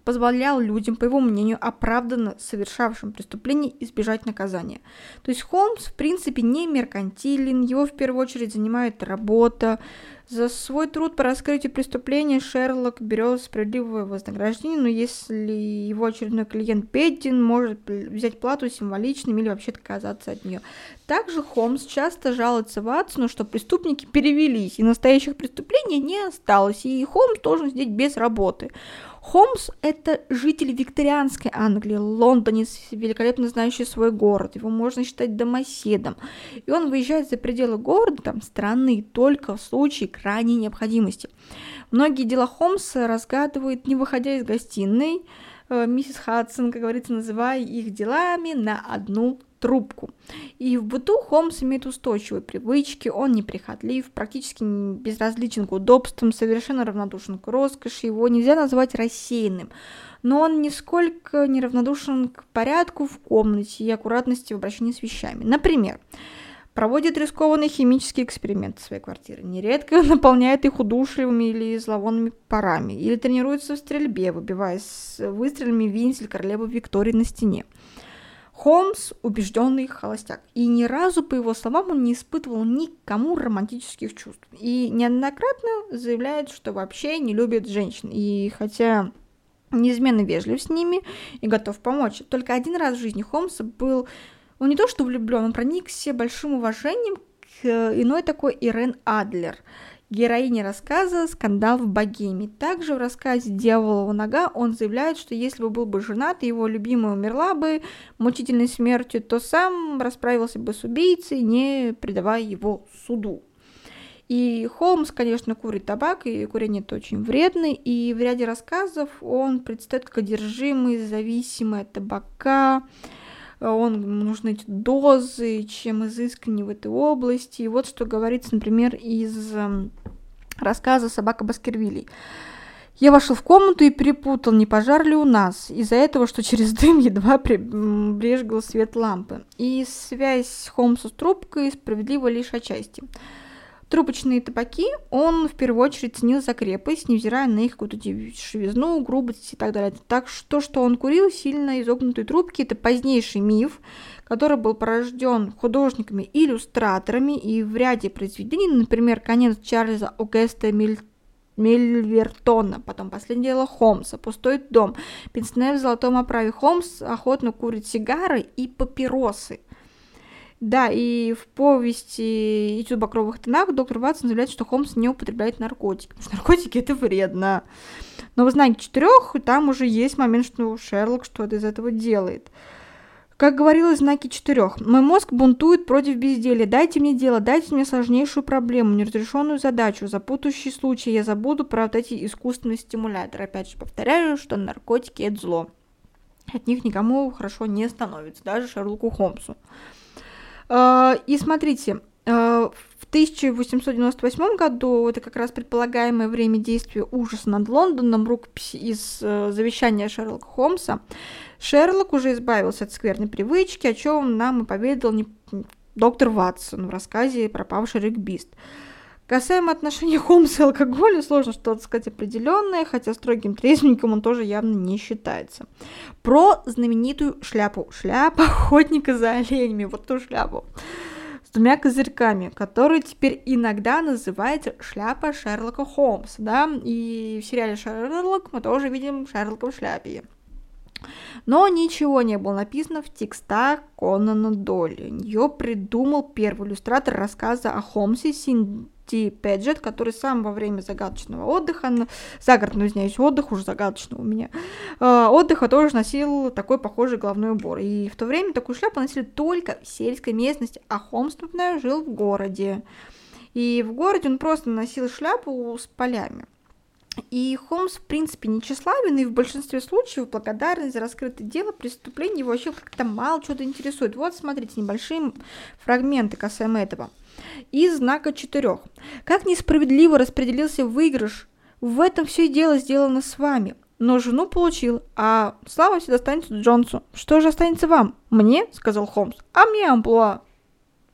позволял людям, по его мнению, оправданно совершавшим преступление избежать наказания. То есть Холмс, в принципе, не меркантилен, его в первую очередь занимает работа. За свой труд по раскрытию преступления Шерлок берет справедливое вознаграждение, но если его очередной клиент беден, может взять плату символичным или вообще отказаться от нее. Также Холмс часто жалуется Ватсону, что преступники перевелись, и настоящих преступлений не осталось, и Холмс должен сидеть без работы. Холмс – это житель викторианской Англии, лондонец, великолепно знающий свой город. Его можно считать домоседом. И он выезжает за пределы города, там, страны, только в случае крайней необходимости. Многие дела Холмса разгадывает, не выходя из гостиной, э, миссис Хадсон, как говорится, называя их делами на одну трубку. И в быту Холмс имеет устойчивые привычки, он неприхотлив, практически безразличен к удобствам, совершенно равнодушен к роскоши, его нельзя назвать рассеянным. Но он нисколько не равнодушен к порядку в комнате и аккуратности в обращении с вещами. Например, проводит рискованные химические эксперименты в своей квартире, нередко наполняет их удушливыми или зловонными парами, или тренируется в стрельбе, выбиваясь выстрелами винсель королевы Виктории на стене. Холмс – убежденный холостяк, и ни разу, по его словам, он не испытывал никому романтических чувств. И неоднократно заявляет, что вообще не любит женщин. И хотя неизменно вежлив с ними и готов помочь, только один раз в жизни Холмса был, он не то что влюблен, он проникся большим уважением к иной такой Ирен Адлер – героине рассказа «Скандал в Богеме». Также в рассказе «Дьяволова нога» он заявляет, что если бы был бы женат, его любимая умерла бы мучительной смертью, то сам расправился бы с убийцей, не предавая его суду. И Холмс, конечно, курит табак, и курение это очень вредно, и в ряде рассказов он предстает как одержимый, зависимый от табака, он нужны эти дозы, чем изысканнее в этой области. И вот что говорится, например, из эм, рассказа «Собака Баскервилей». Я вошел в комнату и перепутал, не пожар ли у нас, из-за этого, что через дым едва брежгал свет лампы. И связь Холмса с трубкой справедлива лишь отчасти. Трубочные табаки он в первую очередь ценил за крепость, невзирая на их какую-то шевизну, грубость и так далее. Так что, что он курил сильно изогнутые трубки, это позднейший миф, который был порожден художниками-иллюстраторами и в ряде произведений, например, конец Чарльза Огеста Миль Мильвертона, потом последнее дело Холмса, пустой дом, пенсне в золотом оправе. Холмс охотно курит сигары и папиросы – да, и в повести «Этюд в багровых тонах» доктор Ватсон заявляет, что Холмс не употребляет наркотики, потому что наркотики это вредно. Но в знаке четырех там уже есть момент, что Шерлок что-то из этого делает. Как говорилось в знаке четырех, мой мозг бунтует против безделия. Дайте мне дело, дайте мне сложнейшую проблему, неразрешенную задачу, запутающий случай. Я забуду про вот эти искусственные стимуляторы. Опять же повторяю, что наркотики это зло. От них никому хорошо не становится, даже Шерлоку Холмсу. А, и смотрите, а, в 1898 году, это как раз предполагаемое время действия ужаса над Лондоном, рукопись из э, завещания Шерлока Холмса, Шерлок уже избавился от скверной привычки, о чем нам и поведал доктор Ватсон в рассказе «Пропавший регбист». Касаемо отношений Холмса и алкоголя, сложно что-то сказать определенное, хотя строгим трезвенником он тоже явно не считается. Про знаменитую шляпу. Шляпа охотника за оленями, вот ту шляпу с двумя козырьками, которая теперь иногда называется шляпа Шерлока Холмса, да, и в сериале Шерлок мы тоже видим Шерлока в шляпе. Но ничего не было написано в текстах Конана Долли. Ее придумал первый иллюстратор рассказа о Холмсе Син Ти Педжет, который сам во время загадочного отдыха, загородного, извиняюсь, отдых, уже загадочного у меня, э, отдыха тоже носил такой похожий головной убор. И в то время такую шляпу носили только в сельской местности, а Холмс, например, жил в городе. И в городе он просто носил шляпу с полями. И Холмс, в принципе, не тщеславен, и в большинстве случаев благодарность за раскрытое дело преступления его вообще как-то мало что-то интересует. Вот, смотрите, небольшие фрагменты касаемо этого из знака четырех. Как несправедливо распределился выигрыш. В этом все дело сделано с вами. Но жену получил, а слава всегда останется Джонсу. Что же останется вам? Мне, сказал Холмс, а мне амплуа.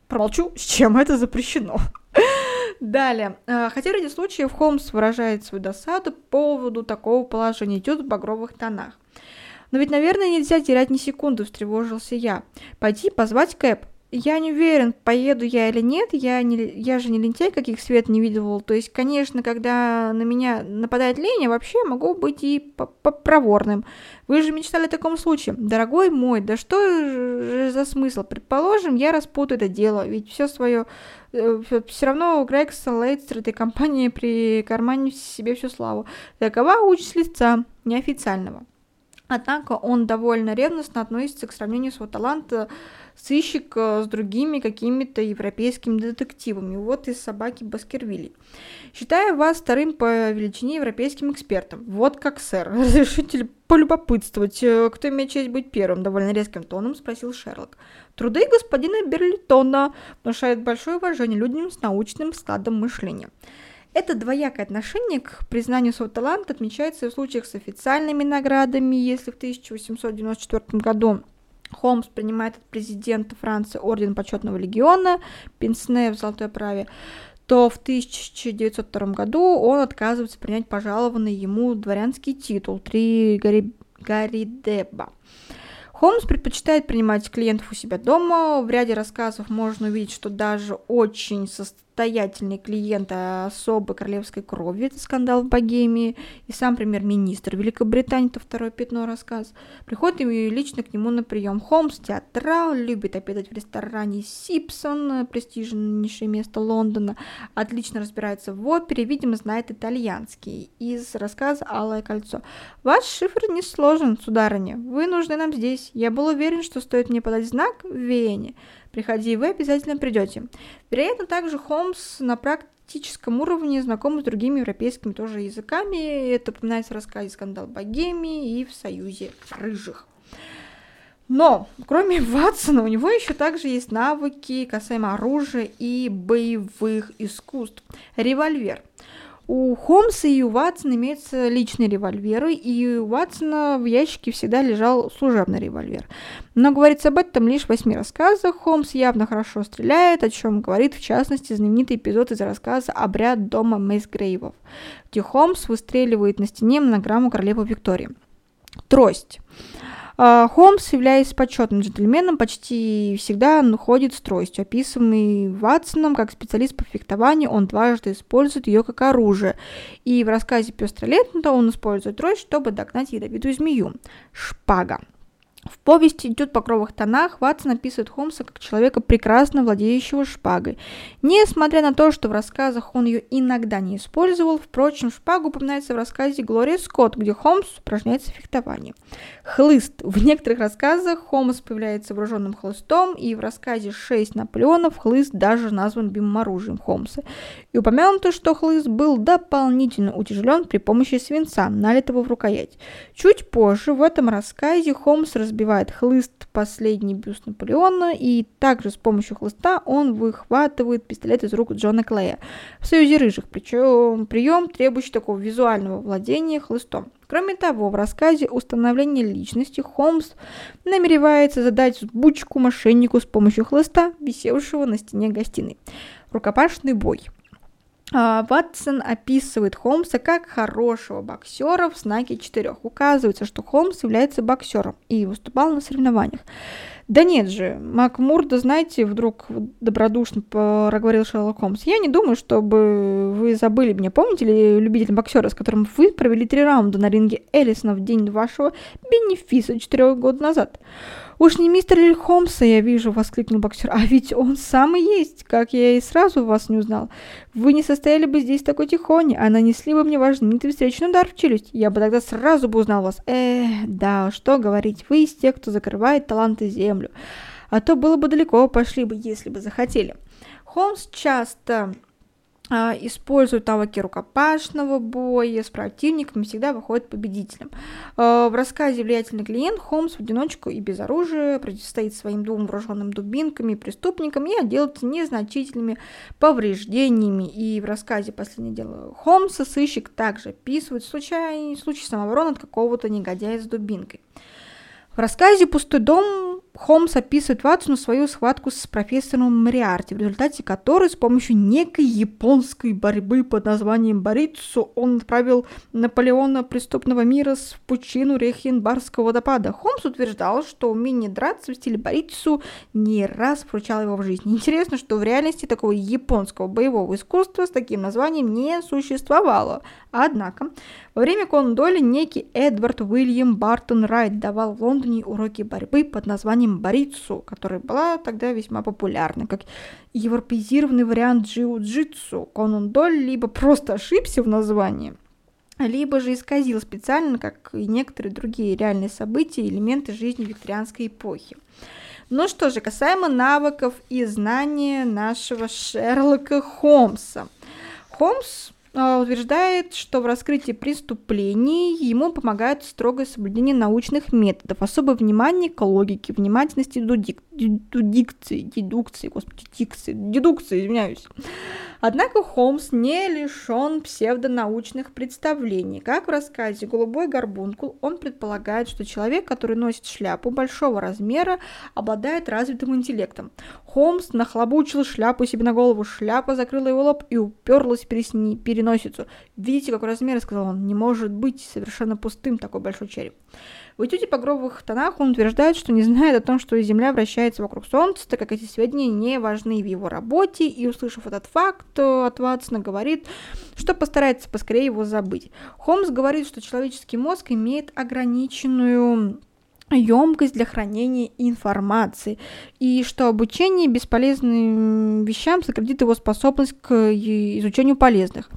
Промолчу, с чем это запрещено. [laughs] Далее. А, хотя ради случаев Холмс выражает свою досаду по поводу такого положения, идет в багровых тонах. Но ведь, наверное, нельзя терять ни секунды, встревожился я. Пойти позвать Кэп. Я не уверен, поеду я или нет, я, не, я же не лентяй, каких свет не видел. То есть, конечно, когда на меня нападает лень, я вообще могу быть и проворным. Вы же мечтали о таком случае. Дорогой мой, да что же за смысл? Предположим, я распутаю это дело, ведь все свое... Э, все равно Грегс Лейтстер этой компании при кармане себе всю славу. Такова участь лица неофициального. Однако он довольно ревностно относится к сравнению своего таланта сыщик э, с другими какими-то европейскими детективами. Вот из собаки Баскервилей. Считаю вас вторым по величине европейским экспертом. Вот как, сэр. [laughs] Разрешите полюбопытствовать, э, кто имеет честь быть первым? Довольно резким тоном спросил Шерлок. Труды господина Берлитона внушают большое уважение людям с научным складом мышления. Это двоякое отношение к признанию своего таланта отмечается в случаях с официальными наградами, если в 1894 году Холмс принимает от президента Франции орден почетного легиона, Пенсне в золотой праве, то в 1902 году он отказывается принять пожалованный ему дворянский титул «Три Гарри... Гарридеба». Холмс предпочитает принимать клиентов у себя дома. В ряде рассказов можно увидеть, что даже очень состоятельные состоятельные клиенты особой королевской крови, это скандал в Богемии, и сам премьер-министр Великобритании, это второе пятно рассказ, приходит и лично к нему на прием. Холмс театрал, любит обедать в ресторане Сипсон, престижнейшее место Лондона, отлично разбирается в опере, видимо, знает итальянский. Из рассказа «Алое кольцо». Ваш шифр не сложен, сударыня, вы нужны нам здесь. Я был уверен, что стоит мне подать знак в Вене. Приходи, вы обязательно придете. Вероятно, также Холмс на практическом уровне знаком с другими европейскими тоже языками. Это упоминается в рассказе «Скандал Богемии» и в «Союзе рыжих». Но, кроме [laughs] Ватсона, у него еще также есть навыки касаемо оружия и боевых искусств. Револьвер – у Холмса и у Ватсона имеются личные револьверы, и у Ватсона в ящике всегда лежал служебный револьвер. Но говорится об этом лишь в восьми рассказах. Холмс явно хорошо стреляет, о чем говорит в частности знаменитый эпизод из рассказа «Обряд дома Мейсгрейвов», где Холмс выстреливает на стене монограмму королевы Виктории. Трость. А, Холмс, являясь почетным джентльменом, почти всегда ходит с тростью. Описанный Ватсоном как специалист по фехтованию, он дважды использует ее как оружие. И в рассказе «Пестрое лето» он использует трость, чтобы догнать ядовитую змею. Шпага. В повести «Идет по кровых тонах» Ватсон описывает Холмса как человека, прекрасно владеющего шпагой. Несмотря на то, что в рассказах он ее иногда не использовал, впрочем, шпагу упоминается в рассказе Глория Скотт, где Холмс упражняется в фехтовании. Хлыст. В некоторых рассказах Холмс появляется вооруженным хлыстом, и в рассказе «Шесть Наполеонов» хлыст даже назван любимым оружием Холмса. И упомянуто, что хлыст был дополнительно утяжелен при помощи свинца, налитого в рукоять. Чуть позже в этом рассказе Холмс разбирается разбивает хлыст последний бюст Наполеона, и также с помощью хлыста он выхватывает пистолет из рук Джона Клея в Союзе Рыжих, причем прием, требующий такого визуального владения хлыстом. Кроме того, в рассказе «Установление личности» Холмс намеревается задать бучку мошеннику с помощью хлыста, висевшего на стене гостиной. Рукопашный бой – Ватсон описывает Холмса как хорошего боксера в знаке четырех. Указывается, что Холмс является боксером и выступал на соревнованиях. Да нет же, Макмурда, знаете, вдруг добродушно проговорил Шерлок Холмс. Я не думаю, чтобы вы забыли меня. Помните ли любитель боксера, с которым вы провели три раунда на ринге Эллисона в день вашего бенефиса четырех год назад? «Уж не мистер Лиль Холмса я вижу», — воскликнул боксер. «А ведь он самый есть, как я и сразу вас не узнал. Вы не состояли бы здесь такой тихони, а нанесли бы мне ваш знаменитый встречный удар в челюсть. Я бы тогда сразу бы узнал вас. Эх, да, что говорить, вы из тех, кто закрывает таланты землю. А то было бы далеко, пошли бы, если бы захотели». Холмс часто используют навыки рукопашного боя с противником всегда выходит победителем. А, в рассказе «Влиятельный клиент» Холмс в одиночку и без оружия противостоит своим двум вооруженным дубинками преступникам и отделается незначительными повреждениями. И в рассказе «Последнее дело Холмса» сыщик также описывает случай, случай самообороны от какого-то негодяя с дубинкой. В рассказе «Пустой дом» Холмс описывает Ватсону свою схватку с профессором Мариарти, в результате которой с помощью некой японской борьбы под названием Борицу он отправил Наполеона преступного мира в пучину Рехенбарского водопада. Холмс утверждал, что умение драться в стиле Борицу не раз вручало его в жизни. Интересно, что в реальности такого японского боевого искусства с таким названием не существовало. Однако, во время Конан Дойля некий Эдвард Уильям Бартон Райт давал в Лондоне уроки борьбы под названием Борицу, которая была тогда весьма популярна, как европеизированный вариант джиу-джитсу. Конан Дойль либо просто ошибся в названии, либо же исказил специально, как и некоторые другие реальные события, элементы жизни викторианской эпохи. Ну что же, касаемо навыков и знания нашего Шерлока Холмса. Холмс утверждает, что в раскрытии преступлений ему помогает строгое соблюдение научных методов, особое внимание к логике, внимательности до, дик, до дикции, дедукции, господи, дикции, дедукции, извиняюсь. Однако Холмс не лишен псевдонаучных представлений. Как в рассказе «Голубой горбункул» он предполагает, что человек, который носит шляпу большого размера, обладает развитым интеллектом. Холмс нахлобучил шляпу себе на голову, шляпа закрыла его лоб и уперлась в переносицу. «Видите, какой размер?» — сказал он. «Не может быть совершенно пустым такой большой череп». В этюде по гробовых тонах он утверждает, что не знает о том, что Земля вращается вокруг Солнца, так как эти сведения не важны в его работе, и, услышав этот факт от Ватсона, говорит, что постарается поскорее его забыть. Холмс говорит, что человеческий мозг имеет ограниченную емкость для хранения информации, и что обучение бесполезным вещам сократит его способность к изучению полезных.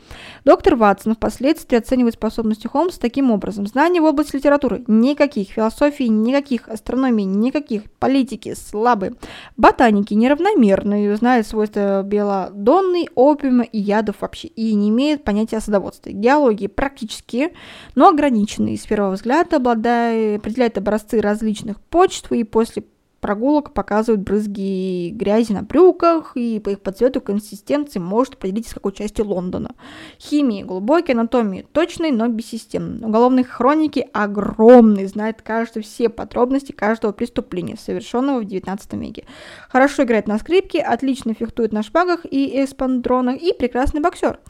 Доктор Ватсон впоследствии оценивает способности Холмса таким образом. Знания в области литературы никаких, философии никаких, астрономии никаких, политики слабые, ботаники неравномерные, знает свойства белодонной, опиума и ядов вообще, и не имеет понятия о садоводстве. Геологии практически, но ограниченные. С первого взгляда обладает, определяет образцы различных почт и после прогулок показывают брызги грязи на брюках, и по их по цвету консистенции может определить, из какой части Лондона. Химии глубокие, анатомии точные, но бессистемные. Уголовные хроники огромные, знает каждый все подробности каждого преступления, совершенного в 19 веке. Хорошо играет на скрипке, отлично фехтует на шпагах и эспандронах, и прекрасный боксер.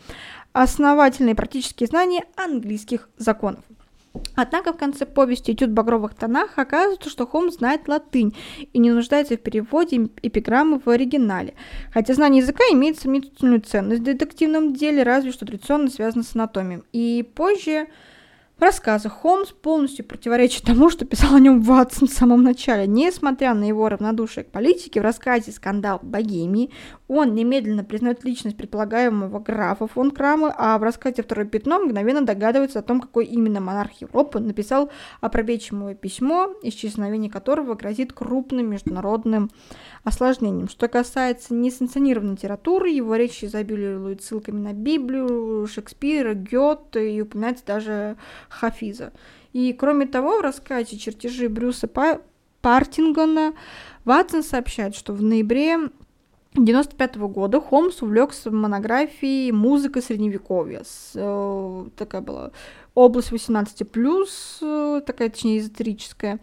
Основательные практические знания английских законов. Однако в конце повести «Этюд в багровых тонах» оказывается, что Холмс знает латынь и не нуждается в переводе эпиграммы в оригинале. Хотя знание языка имеет сомнительную ценность в детективном деле, разве что традиционно связано с анатомией. И позже в рассказах Холмс полностью противоречит тому, что писал о нем Ватсон в самом начале. Несмотря на его равнодушие к политике, в рассказе «Скандал в Богемии» он немедленно признает личность предполагаемого графа фон Крама, а в рассказе «Второе пятно» мгновенно догадывается о том, какой именно монарх Европы написал опрометчивое письмо, исчезновение которого грозит крупным международным осложнением. Что касается несанкционированной литературы, его речи изобилуют ссылками на Библию, Шекспира, Гёте и упоминается даже Хафиза. И кроме того, в рассказе «Чертежи Брюса Партингона» Ватсон сообщает, что в ноябре 1995 года Холмс увлекся монографией «Музыка средневековья». С, э, такая была область 18+, э, такая, точнее, эзотерическая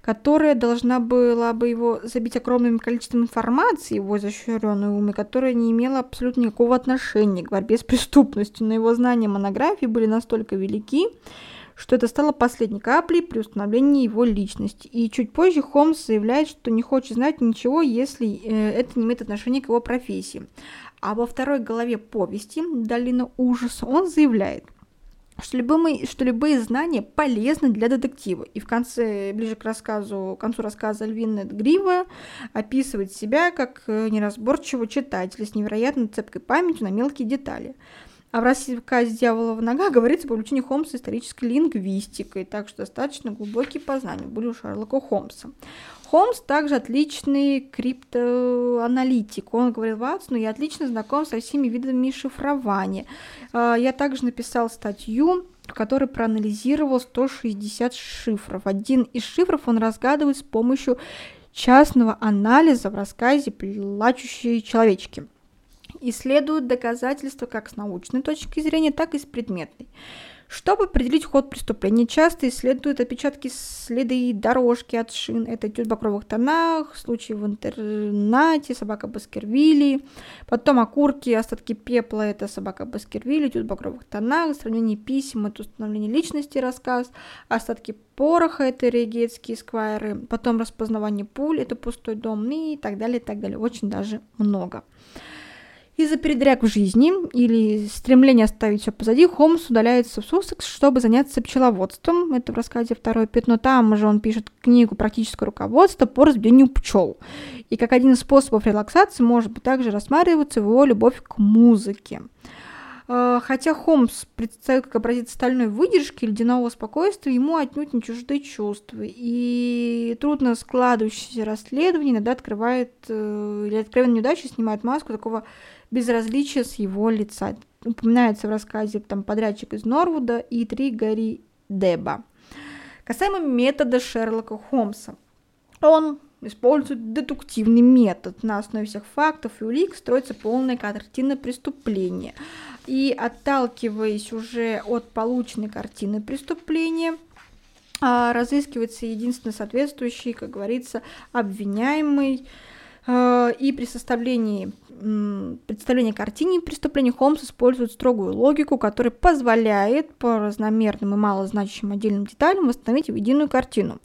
которая должна была бы его забить огромным количеством информации, его изощренный ум, которая не имела абсолютно никакого отношения к борьбе с преступностью. Но его знания монографии были настолько велики, что это стало последней каплей при установлении его личности. И чуть позже Холмс заявляет, что не хочет знать ничего, если э, это не имеет отношения к его профессии. А во второй главе повести «Долина ужаса» он заявляет – что любые, что любые знания полезны для детектива. И в конце, ближе к рассказу, к концу рассказа Львиная Грива описывает себя как э, неразборчивого читателя с невероятно цепкой памятью на мелкие детали. А в рассказе «Дьяволова нога» говорится об обучении Холмса исторической лингвистикой, так что достаточно глубокие познания были у Шерлока Холмса. Холмс также отличный криптоаналитик. Он говорил Ватсону, я отлично знаком со всеми видами шифрования. А, я также написал статью, в которой проанализировал 160 шифров. Один из шифров он разгадывает с помощью частного анализа в рассказе «Плачущие человечки». Исследуют доказательства как с научной точки зрения, так и с предметной. Чтобы определить ход преступления, часто исследуют отпечатки следы дорожки от шин. Это этюд в багровых тонах, случаи в интернате, собака Баскервилли. Потом окурки, остатки пепла, это собака Баскервилли, этюд в багровых тонах, сравнение писем, это установление личности, рассказ. Остатки пороха, это регетские сквайры. Потом распознавание пуль, это пустой дом и так далее, и так далее. Очень даже много. Из-за передряг в жизни или стремления оставить все позади, Холмс удаляется в Суссекс, чтобы заняться пчеловодством. Это в рассказе «Второе пятно». Там же он пишет книгу «Практическое руководство по разведению пчел». И как один из способов релаксации может быть также рассматриваться его любовь к музыке. А, хотя Холмс представляет как образец стальной выдержки, ледяного спокойствия, ему отнюдь не чужды чувства. И трудно складывающееся расследование иногда открывает, э, или откровенно неудачи снимает маску такого безразличия с его лица. Упоминается в рассказе там подрядчик из Норвуда и три Гарри Деба. Касаемо метода Шерлока Холмса. Он использует дедуктивный метод. На основе всех фактов и улик строится полная картина преступления. И отталкиваясь уже от полученной картины преступления, а, разыскивается единственно соответствующий, как говорится, обвиняемый, Э, и при составлении представления картины преступления Холмс использует строгую логику, которая позволяет по разномерным и малозначащим отдельным деталям восстановить единую картину.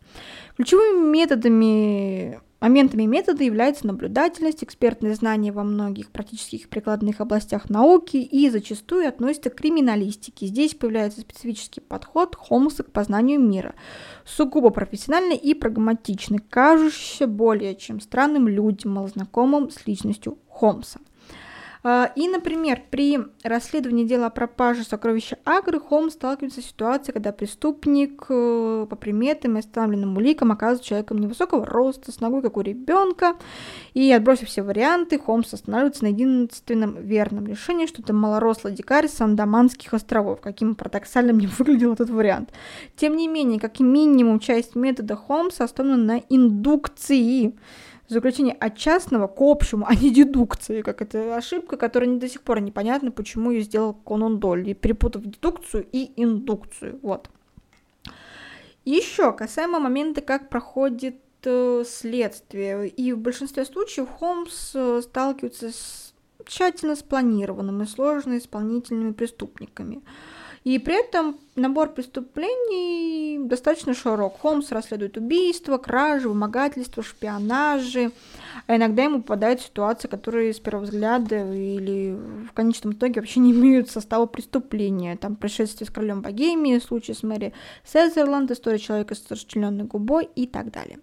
Ключевыми методами Моментами метода являются наблюдательность, экспертные знания во многих практических прикладных областях науки и зачастую относятся к криминалистике. Здесь появляется специфический подход Холмса к познанию мира, сугубо профессиональный и прагматичный, кажущийся более чем странным людям, малознакомым с личностью Холмса. А, и, например, при расследовании дела о пропаже сокровища Агры Холмс сталкивается с ситуацией, когда преступник э, по приметам и остановленным уликам оказывается человеком невысокого роста, с ногой, как у ребенка. И, отбросив все варианты, Холмс останавливается на единственном верном решении, что это малорослый дикарь с Андаманских островов. Каким парадоксальным не выглядел этот вариант. Тем не менее, как минимум, часть метода Холмса основана на индукции заключение от частного к общему, а не дедукции, как это ошибка, которая до сих пор непонятно, почему ее сделал Конан Долли, перепутав дедукцию и индукцию. Вот. Еще касаемо момента, как проходит э, следствие. И в большинстве случаев Холмс э, сталкивается с тщательно спланированными и сложно исполнительными преступниками. И при этом набор преступлений достаточно широк. Холмс расследует убийства, кражи, вымогательства, шпионажи. А иногда ему попадают ситуации, которые с первого взгляда или в конечном итоге вообще не имеют состава преступления. Там происшествие с королем Богемии, случай с Мэри Сезерланд, история человека с расчлененной губой и так далее.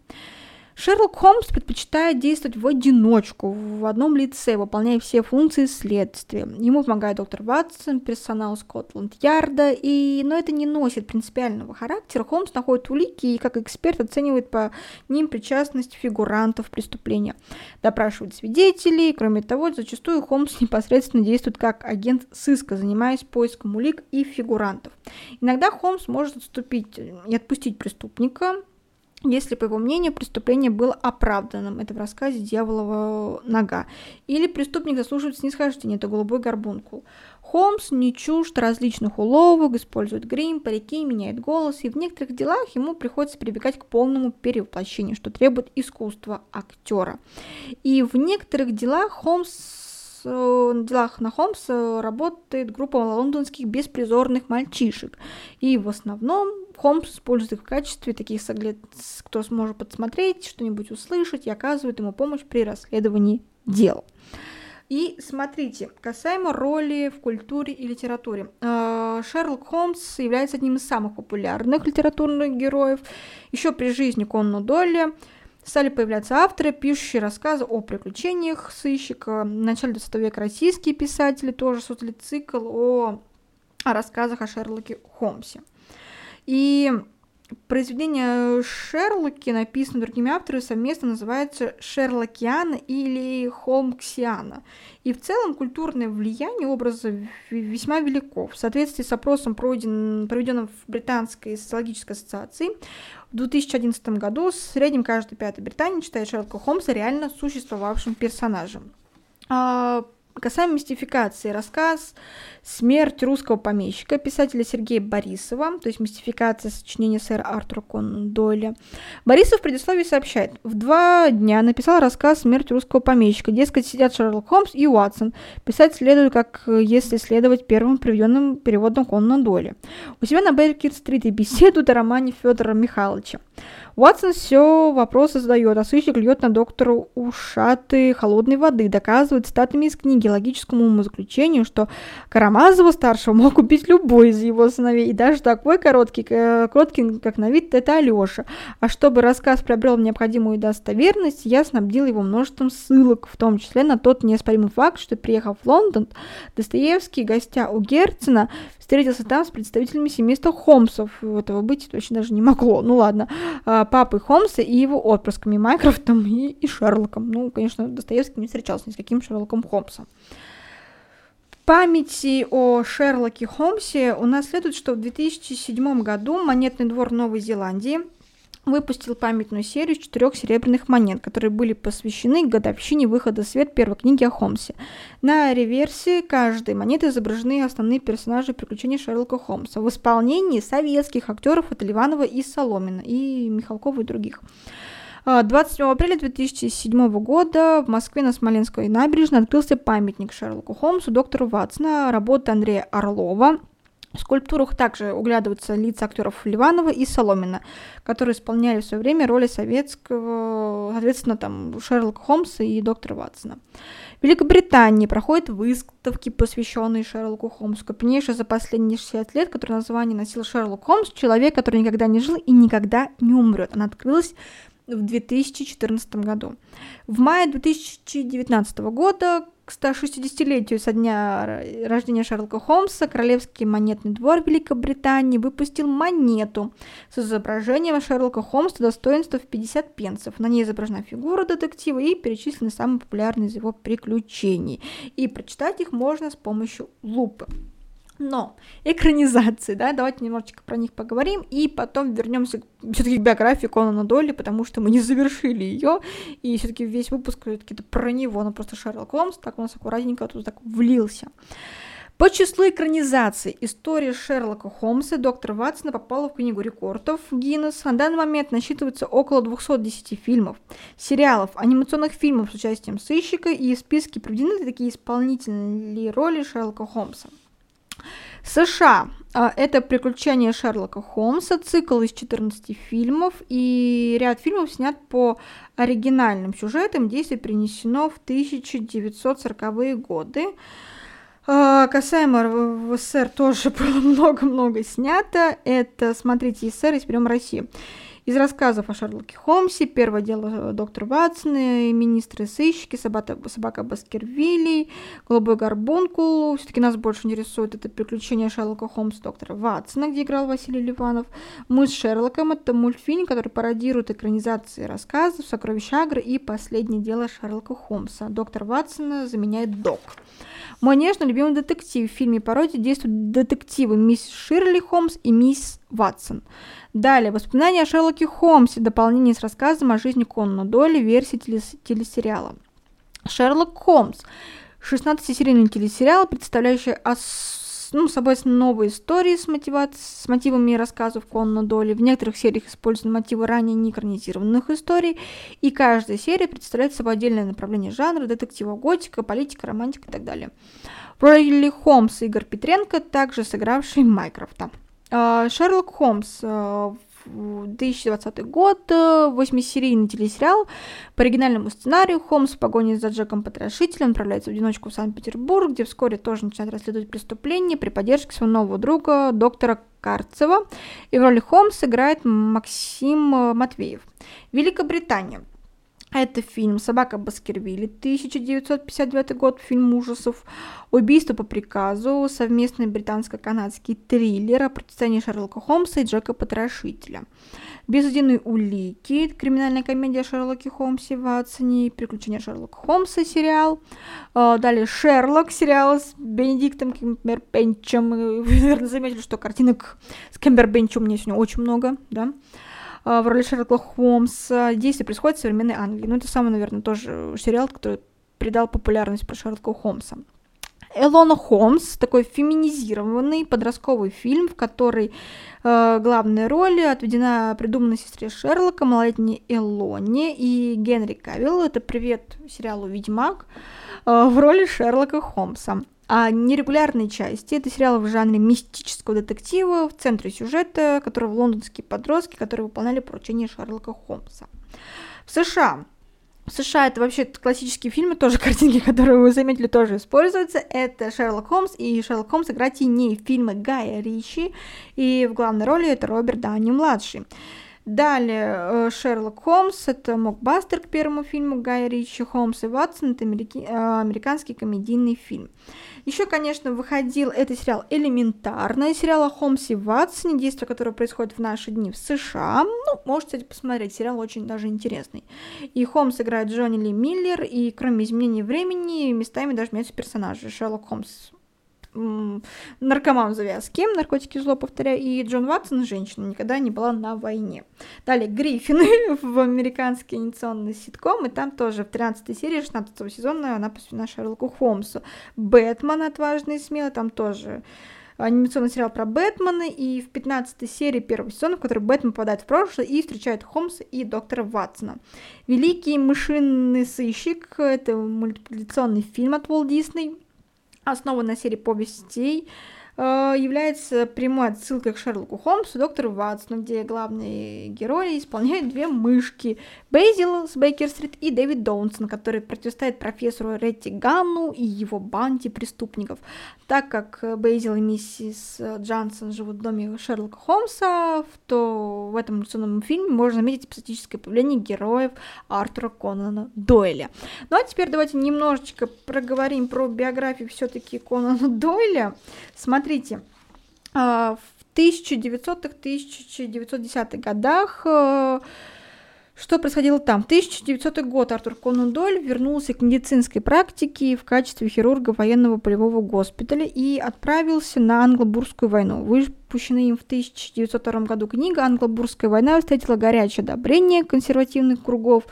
Шерлок Холмс предпочитает действовать в одиночку, в одном лице, выполняя все функции следствия. Ему помогает доктор Ватсон, персонал Скотланд-Ярда, и... но это не носит принципиального характера. Холмс находит улики и как эксперт оценивает по ним причастность фигурантов преступления. Допрашивает свидетелей, кроме того, зачастую Холмс непосредственно действует как агент сыска, занимаясь поиском улик и фигурантов. Иногда Холмс может отступить и отпустить преступника, если, по его мнению, преступление было оправданным. Это в рассказе «Дьяволова нога». Или преступник заслуживает снисхождения. Это «Голубой горбункул». Холмс не чужд различных уловок, использует грим, парики, меняет голос, и в некоторых делах ему приходится прибегать к полному перевоплощению, что требует искусства актера. И в некоторых делах Холмс Э, делах на Холмса работает группа лондонских беспризорных мальчишек. И в основном Холмс использует их в качестве таких соглед, кто сможет подсмотреть, что-нибудь услышать и оказывает ему помощь при расследовании дел. И смотрите, касаемо роли в культуре и литературе. Э, Шерлок Холмс является одним из самых популярных литературных героев. Еще при жизни Конну Долли стали появляться авторы, пишущие рассказы о приключениях сыщика. В начале 20 века российские писатели тоже создали цикл о, о рассказах о Шерлоке Холмсе. И произведение Шерлоки, написанное другими авторами, совместно называется Шерлокиана или Холмксиана. И в целом культурное влияние образа весьма велико. В соответствии с опросом, проведен, проведенным в Британской социологической ассоциации, в 2011 году в среднем каждый пятый британец считает Шерлока Холмса реально существовавшим персонажем. Касаемо мистификации, рассказ «Смерть русского помещика» писателя Сергея Борисова, то есть мистификация сочинения сэра Артура Конан Дойля. Борисов в предисловии сообщает, в два дня написал рассказ «Смерть русского помещика». Дескать, сидят Шерлок Холмс и Уатсон. Писать следует, как если следовать первым приведенным переводом Конана Дойля. У себя на Бейкер-стрит и беседуют о романе Федора Михайловича. Уатсон все вопросы задает, а сыщик льет на доктора ушаты холодной воды, доказывает статами из книги логическому умозаключению, что Карамазова-старшего мог убить любой из его сыновей, и даже такой короткий, короткий, как на вид, это Алеша. А чтобы рассказ приобрел необходимую достоверность, я снабдил его множеством ссылок, в том числе на тот неоспоримый факт, что, приехав в Лондон, Достоевский, гостя у Герцена, встретился там с представителями семейства Холмсов. Этого быть точно даже не могло. Ну ладно. А, папой Холмса и его отпрысками Майкрофтом и, и Шерлоком. Ну, конечно, Достоевский не встречался ни с каким Шерлоком Холмсом. памяти о Шерлоке Холмсе у нас следует, что в 2007 году Монетный двор Новой Зеландии выпустил памятную серию четырех серебряных монет, которые были посвящены годовщине выхода в свет первой книги о Холмсе. На реверсе каждой монеты изображены основные персонажи приключений Шерлока Холмса в исполнении советских актеров от Ливанова и Соломина, и Михалкова и других. 27 а, апреля 2007 года в Москве на Смоленской набережной открылся памятник Шерлоку Холмсу, доктору Ватсона, работы Андрея Орлова, в скульптурах также углядываются лица актеров Ливанова и Соломина, которые исполняли в свое время роли советского, соответственно, там, Шерлока Холмса и доктора Ватсона. В Великобритании проходят выставки, посвященные Шерлоку Холмсу. Крупнейшая за последние 60 лет, которое название носил Шерлок Холмс, человек, который никогда не жил и никогда не умрет. Она открылась в 2014 году. В мае 2019 года к 160-летию со дня рождения Шерлока Холмса Королевский монетный двор Великобритании выпустил монету с изображением Шерлока Холмса достоинства в 50 пенсов. На ней изображена фигура детектива и перечислены самые популярные из его приключений. И прочитать их можно с помощью лупы. Но экранизации, да, давайте немножечко про них поговорим, и потом вернемся все-таки к биографии Конана Дойли, потому что мы не завершили ее, и все-таки весь выпуск все-таки про него, ну просто Шерлок Холмс так у нас аккуратненько тут так влился. По числу экранизаций история Шерлока Холмса и доктора Ватсона попала в книгу рекордов Гиннес. На данный момент насчитывается около 210 фильмов, сериалов, анимационных фильмов с участием сыщика, и в списке приведены такие исполнительные роли Шерлока Холмса. США. А, это «Приключения Шерлока Холмса», цикл из 14 фильмов, и ряд фильмов снят по оригинальным сюжетам, действие принесено в 1940-е годы. А, касаемо СССР тоже [laughs] было много-много снято. Это, смотрите, СССР и берем Россию. Из рассказов о Шерлоке Холмсе, первое дело доктор Ватсон, министры сыщики, собака, собака Баскервилли, голубой горбункул. Все-таки нас больше не рисует это приключение Шерлока Холмса доктора Ватсона, где играл Василий Ливанов. Мы с Шерлоком это мультфильм, который пародирует экранизации рассказов «Сокровища Агры» и «Последнее дело Шерлока Холмса». Доктор Ватсона заменяет Док. Мой нежно любимый детектив. В фильме пародии действуют детективы мисс Ширли Холмс и мисс Ватсон. Далее, воспоминания о Шерлоке Холмсе, дополнение с рассказом о жизни Конна Дойля, версии телес- телесериала. Шерлок Холмс. 16-серийный телесериал, представляющий ос ну, собой новые истории с, мотива... с мотивами рассказов Конна Доли. В некоторых сериях используются мотивы ранее не экранизированных историй, и каждая серия представляет собой отдельное направление жанра, детектива, готика, политика, романтика и так далее. В роли Холмса Игорь Петренко, также сыгравший Майкрофта. А, Шерлок Холмс а, 2020 год, восьмисерийный телесериал. По оригинальному сценарию Холмс в погоне за Джеком Потрошителем отправляется в одиночку в Санкт-Петербург, где вскоре тоже начинает расследовать преступление при поддержке своего нового друга, доктора Карцева. И в роли Холмса играет Максим Матвеев. Великобритания. Это фильм «Собака Баскервилли», 1959 год, фильм ужасов. «Убийство по приказу», совместный британско-канадский триллер о противостоянии Шерлока Холмса и Джека Потрошителя. «Безуденные улики», криминальная комедия о Шерлоке Холмсе Ватсоне, «Приключения Шерлока Холмса» сериал. А, далее «Шерлок» сериал с Бенедиктом Кембербенчем. Вы, наверное, заметили, что картинок с Кембербенчем у меня сегодня очень много, да. А, в роли Шерлока Холмса. Действие происходит в современной Англии. Ну, это самый, наверное, тоже сериал, который придал популярность про Шерлока Холмса. Элона Холмс, такой феминизированный подростковый фильм, в который э, главная роль отведена придуманной сестре Шерлока, малолетней Элоне и Генри Кавилл. Это привет сериалу «Ведьмак» э, в роли Шерлока Холмса. А нерегулярные части — это сериалы в жанре мистического детектива, в центре сюжета, которого лондонские подростки, которые выполняли поручения Шерлока Холмса. В США в США это вообще классические фильмы, тоже картинки, которые вы заметили, тоже используются. Это Шерлок Холмс, и Шерлок Холмс играет теней фильмы Гая Ричи, и в главной роли это Роберт Дауни-младший. Далее э, Шерлок Холмс, это Мокбастер к первому фильму Гая Ричи, Холмс и Ватсон, это э, американский комедийный фильм. Еще, конечно, выходил этот сериал «Элементарно», сериал о Холмсе Ватсоне, действие которого происходит в наши дни в США. Ну, можете, кстати, посмотреть, сериал очень даже интересный. И Холмс играет Джонни Ли Миллер, и кроме изменений времени, местами даже меняются персонажи. Шерлок Холмс наркоман завязки, наркотики зло, повторяю, и Джон Ватсон, женщина, никогда не была на войне. Далее Гриффины [laughs] в американский анимационный ситком, и там тоже в 13 серии 16 сезона она посвящена Шерлоку Холмсу. Бэтмен отважный и смелый, там тоже анимационный сериал про Бэтмена, и в 15 серии первого сезона, в которой Бэтмен попадает в прошлое и встречает Холмса и доктора Ватсона. Великий мышиный сыщик — это мультипликационный фильм от Walt Disney, основан на серии повестей, является прямой отсылкой к Шерлоку Холмсу доктору Ватсону, где главные герои исполняют две мышки – Бейзил с Бейкер-стрит и Дэвид Доунсон, который противостоит профессору Ретти Ганну и его банде преступников. Так как Бейзил и миссис Джансон живут в доме Шерлока Холмса, то в этом анимационном фильме можно заметить эпизодическое появление героев Артура Конана Дойля. Ну а теперь давайте немножечко проговорим про биографию все-таки Конана Дойля. Смотрите, а, в 1900-1910-х годах э, что происходило там? В 1900 год Артур Конан Дойль вернулся к медицинской практике в качестве хирурга военного полевого госпиталя и отправился на Англобурскую войну. Выпущенная им в 1902 году книга «Англобурская война» встретила горячее одобрение консервативных кругов,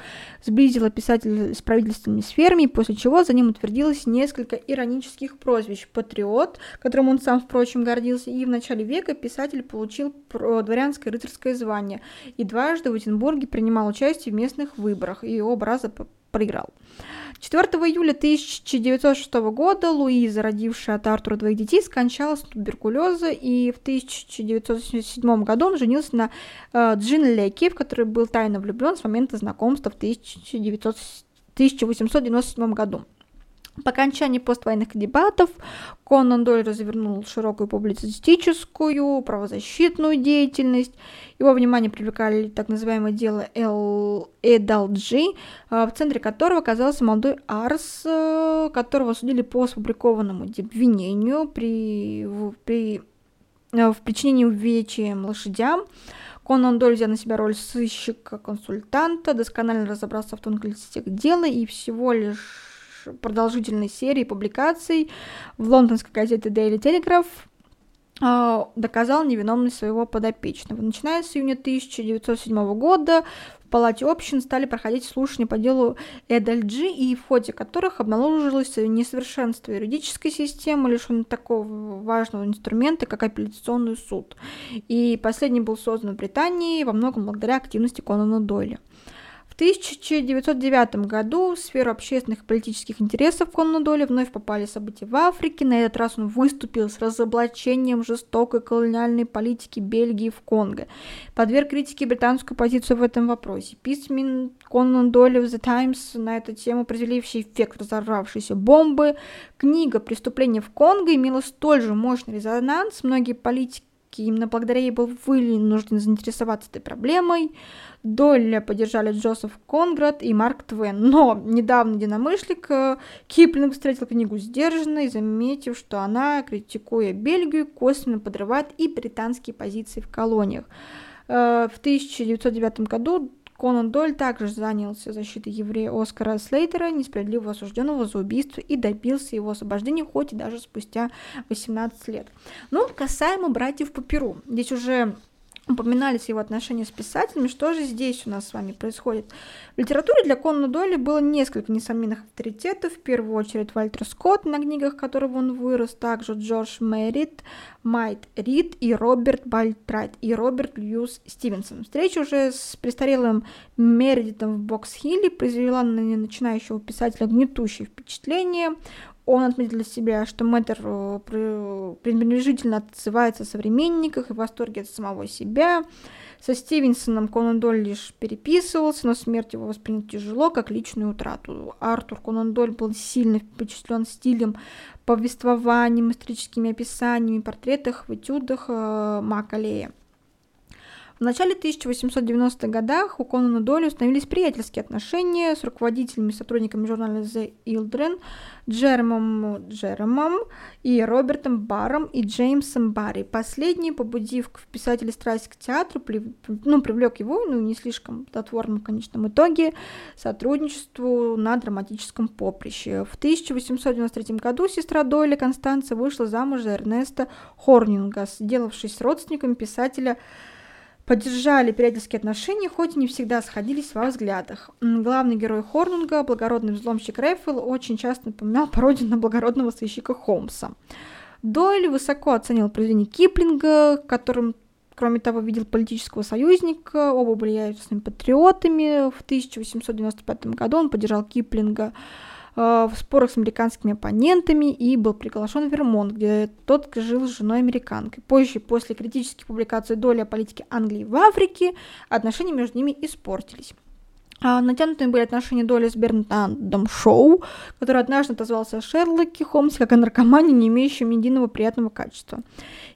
сблизила писателя с правительственными сферами, после чего за ним утвердилось несколько иронических прозвищ. Патриот, которым он сам, впрочем, гордился, и в начале века писатель получил дворянское рыцарское звание и дважды в Эдинбурге принимал участие в местных выборах, и оба раза проиграл. 4 июля 1906 года Луиза, родившая от Артура двоих детей, скончалась от туберкулеза, и в 1977 году он женился на э, Джин Леки, в которой был тайно влюблен с момента знакомства в 1900, 1897 году. По окончании поствоенных дебатов Конан Дойль развернул широкую публицистическую, правозащитную деятельность. Его внимание привлекали так называемое дело Эдалджи, в центре которого оказался молодой Арс, э, которого судили по сфабрикованному обвинению при, при, э, в причинении увечья лошадям. Конан Дойль взял на себя роль сыщика-консультанта, досконально разобрался в тонкостях дела и всего лишь продолжительной серии публикаций в лондонской газете Daily Telegraph а, доказал невиновность своего подопечного. Начиная с июня 1907 года в Палате общин стали проходить слушания по делу Эдальджи, и в ходе которых обнаружилось несовершенство юридической системы, лишенной такого важного инструмента, как апелляционный суд. И последний был создан в Британии во многом благодаря активности Конана Дойля. 1909 году в сферу общественных и политических интересов Конна Доли вновь попали события в Африке. На этот раз он выступил с разоблачением жестокой колониальной политики Бельгии в Конго. Подверг критике британскую позицию в этом вопросе. Письмен Конан Доли в The Times на эту тему определивший эффект разорвавшейся бомбы. Книга «Преступление в Конго» имела столь же мощный резонанс. Многие политики именно благодаря ей был вынужден заинтересоваться этой проблемой. Долля поддержали Джозеф Конград и Марк Твен. Но недавно единомышленник э, Киплинг встретил книгу сдержанной, заметив, что она, критикуя Бельгию, косвенно подрывает и британские позиции в колониях. Э, в 1909 году Конан Дойль также занялся защитой еврея Оскара Слейтера, несправедливо осужденного за убийство, и добился его освобождения, хоть и даже спустя 18 лет. Ну, касаемо братьев по Перу. Здесь уже упоминались его отношения с писателями, что же здесь у нас с вами происходит. В литературе для Конана Дойля было несколько несомненных авторитетов, в первую очередь Вальтер Скотт, на книгах которого он вырос, также Джордж Мэрит, Майт Рид и Роберт Бальтрайт и Роберт Льюис Стивенсон. Встреча уже с престарелым Мередитом в Бокс-Хилле произвела на начинающего писателя гнетущее впечатление. Он отметил для себя, что Мэттер э, пренебрежительно отзывается о современниках и в восторге от самого себя. Со Стивенсоном Конан Доль лишь переписывался, но смерть его воспринята тяжело, как личную утрату. Артур Конан Доль был сильно впечатлен стилем повествованием, историческими описаниями, портретах, в этюдах э, Макалея. В начале 1890-х годах у Конана Дойля установились приятельские отношения с руководителями и сотрудниками журнала The Children, Джеромом Джеромом и Робертом Баром и Джеймсом Барри. Последний, побудив в писателя страсть к театру, при, ну, привлек его, ну, не слишком плодотворно в конечном итоге, сотрудничеству на драматическом поприще. В 1893 году сестра Дойля Констанция вышла замуж за Эрнеста Хорнинга, сделавшись родственником писателя поддержали приятельские отношения, хоть и не всегда сходились во взглядах. Главный герой Хорнунга, благородный взломщик Рэйфел, очень часто напоминал пародию на благородного сыщика Холмса. Дойль высоко оценил произведение Киплинга, которым кроме того, видел политического союзника, оба были яростными патриотами. В 1895 году он поддержал Киплинга в спорах с американскими оппонентами и был приглашен в Вермонт, где тот жил с женой американкой. Позже, после критических публикаций доли о политике Англии в Африке, отношения между ними испортились. А натянутыми были отношения Доли с Бернардом Шоу, который однажды отозвался о Шерлоке Холмсе как о наркомане, не имеющем единого приятного качества.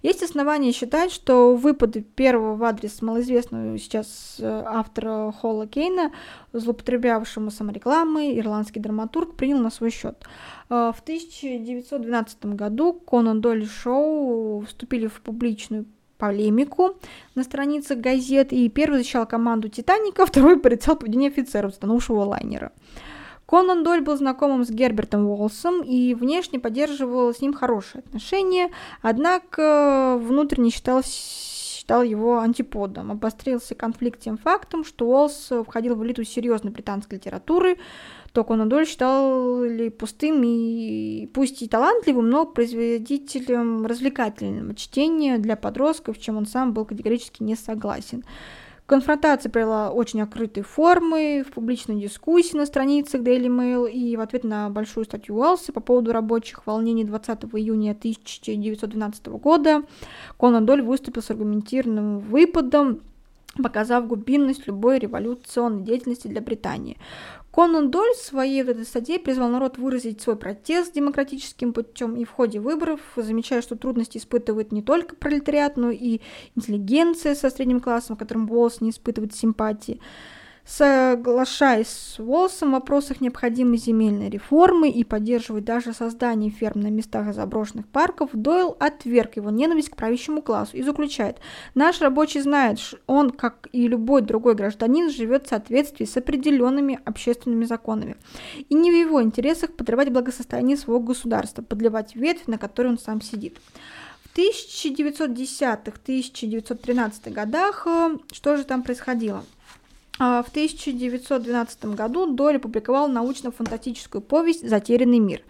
Есть основания считать, что выпады первого в адрес малоизвестного сейчас э, автора Холла Кейна, злоупотреблявшему саморекламой, ирландский драматург принял на свой счет. Э, в 1912 году Конан Долли Шоу вступили в публичную полемику на страницах газет, и первый защищал команду «Титаника», второй порицал поведение офицеров затонувшего лайнера. Конан Доль был знакомым с Гербертом Уолсом и внешне поддерживал с ним хорошие отношения, однако внутренне считал, считал его антиподом. Обострился конфликт тем фактом, что Уолс входил в элиту серьезной британской литературы, то Конан Дойль считал ли пустым и пусть и талантливым, но производителем развлекательного чтения для подростков, чем он сам был категорически не согласен. Конфронтация приняла очень открытые формы в публичной дискуссии на страницах Daily Mail и в ответ на большую статью Уэллса по поводу рабочих волнений 20 июня 1912 года Конан Доль выступил с аргументированным выпадом, показав глубинность любой революционной деятельности для Британии. Конан Доль в своей вот этой статье призвал народ выразить свой протест демократическим путем и в ходе выборов, замечая, что трудности испытывает не только пролетариат, но и интеллигенция со средним классом, которым Уоллс не испытывает симпатии. Соглашаясь с Уолсом в вопросах необходимой земельной реформы и поддерживая даже создание ферм на местах заброшенных парков, Дойл отверг его ненависть к правящему классу и заключает, наш рабочий знает, он, как и любой другой гражданин, живет в соответствии с определенными общественными законами. И не в его интересах подрывать благосостояние своего государства, подливать ветвь, на которой он сам сидит. В 1910-1913 годах э, что же там происходило? А, в 1912 году Дойль опубликовал научно-фантастическую повесть «Затерянный мир»,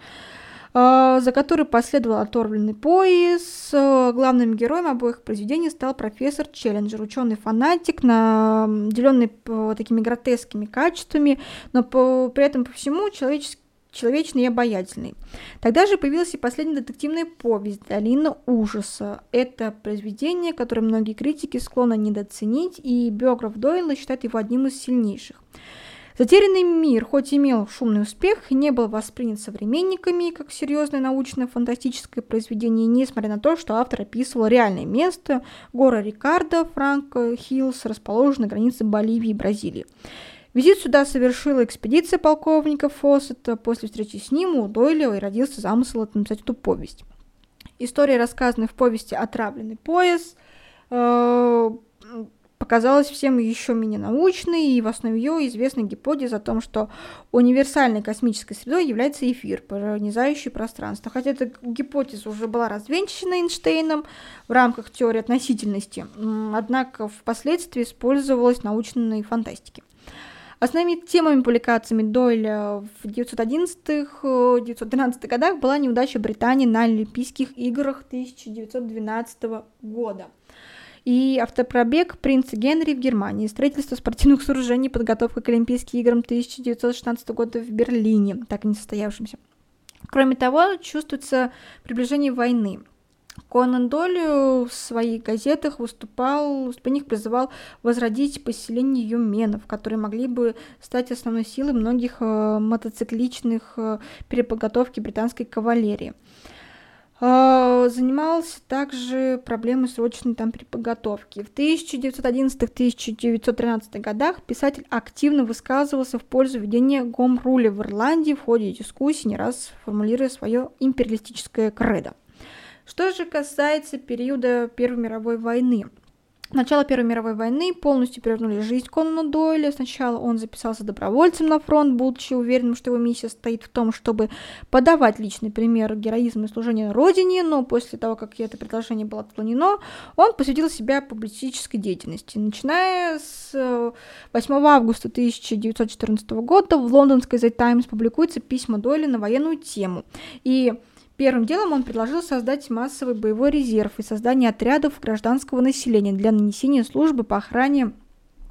а, за которой последовал оторвленный пояс. Главным героем обоих произведений стал профессор Челленджер, ученый-фанатик, наделенный такими гротескими качествами, но при этом по всему человеческий человечный и обаятельный. Тогда же появилась и последняя детективная повесть «Долина ужаса». Это произведение, которое многие критики склонны недооценить, и биограф Дойла считает его одним из сильнейших. Затерянный мир, хоть и имел шумный успех, не был воспринят современниками как серьезное научно-фантастическое произведение, несмотря на то, что автор описывал реальное место гора Рикардо, Франко Хиллс, расположенной на границе Боливии и Бразилии. Визит сюда совершила экспедиция полковника Фоссета. После встречи с ним у Дойля и родился замысел написать эту повесть. История, рассказанная в повести «Отравленный пояс», э, показалась всем еще менее научной, и в основе ее известна гипотеза о том, что универсальной космической средой является эфир, пронизающий пространство. Хотя эта гипотеза уже была развенчана Эйнштейном в рамках теории относительности, однако впоследствии использовалась в научной фантастике. Основными темами публикациями Дойля в 1911-1913 годах была неудача Британии на Олимпийских играх 1912 года и автопробег принца Генри в Германии, строительство спортивных сооружений, подготовка к Олимпийским играм 1916 года в Берлине, так и не состоявшимся. Кроме того, чувствуется приближение войны. Конан Доль в своих газетах выступал, в них призывал возродить поселение юменов, которые могли бы стать основной силой многих э, мотоцикличных э, переподготовки британской кавалерии. Э, занимался также проблемой срочной там переподготовки. В 1911-1913 годах писатель активно высказывался в пользу введения гомруля в Ирландии в ходе дискуссий, не раз формулируя свое империалистическое кредо. Что же касается периода Первой мировой войны, Начало Первой мировой войны полностью перевернули жизнь Конана Дойля. Сначала он записался добровольцем на фронт, будучи уверенным, что его миссия стоит в том, чтобы подавать личный пример героизма и служения Родине, но после того, как это предложение было отклонено, он посвятил себя публицистической деятельности. Начиная с 8 э, августа 1914 года в лондонской The Times публикуются письма Дойля на военную тему. И Первым делом он предложил создать массовый боевой резерв и создание отрядов гражданского населения для нанесения службы по охране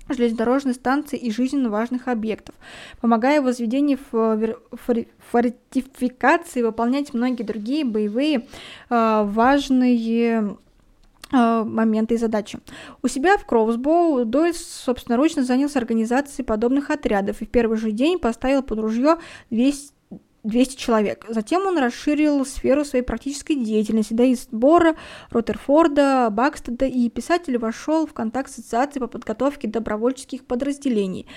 железнодорожной станции и жизненно важных объектов, помогая в возведении фортификации выполнять многие другие боевые э, важные э, моменты и задачи. У себя в Кроусбоу Дойл собственноручно занялся организацией подобных отрядов и в первый же день поставил под ружье 200 200 человек. Затем он расширил сферу своей практической деятельности до сбора Роттерфорда, Бакстеда, и писатель вошел в контакт с ассоциацией по подготовке добровольческих подразделений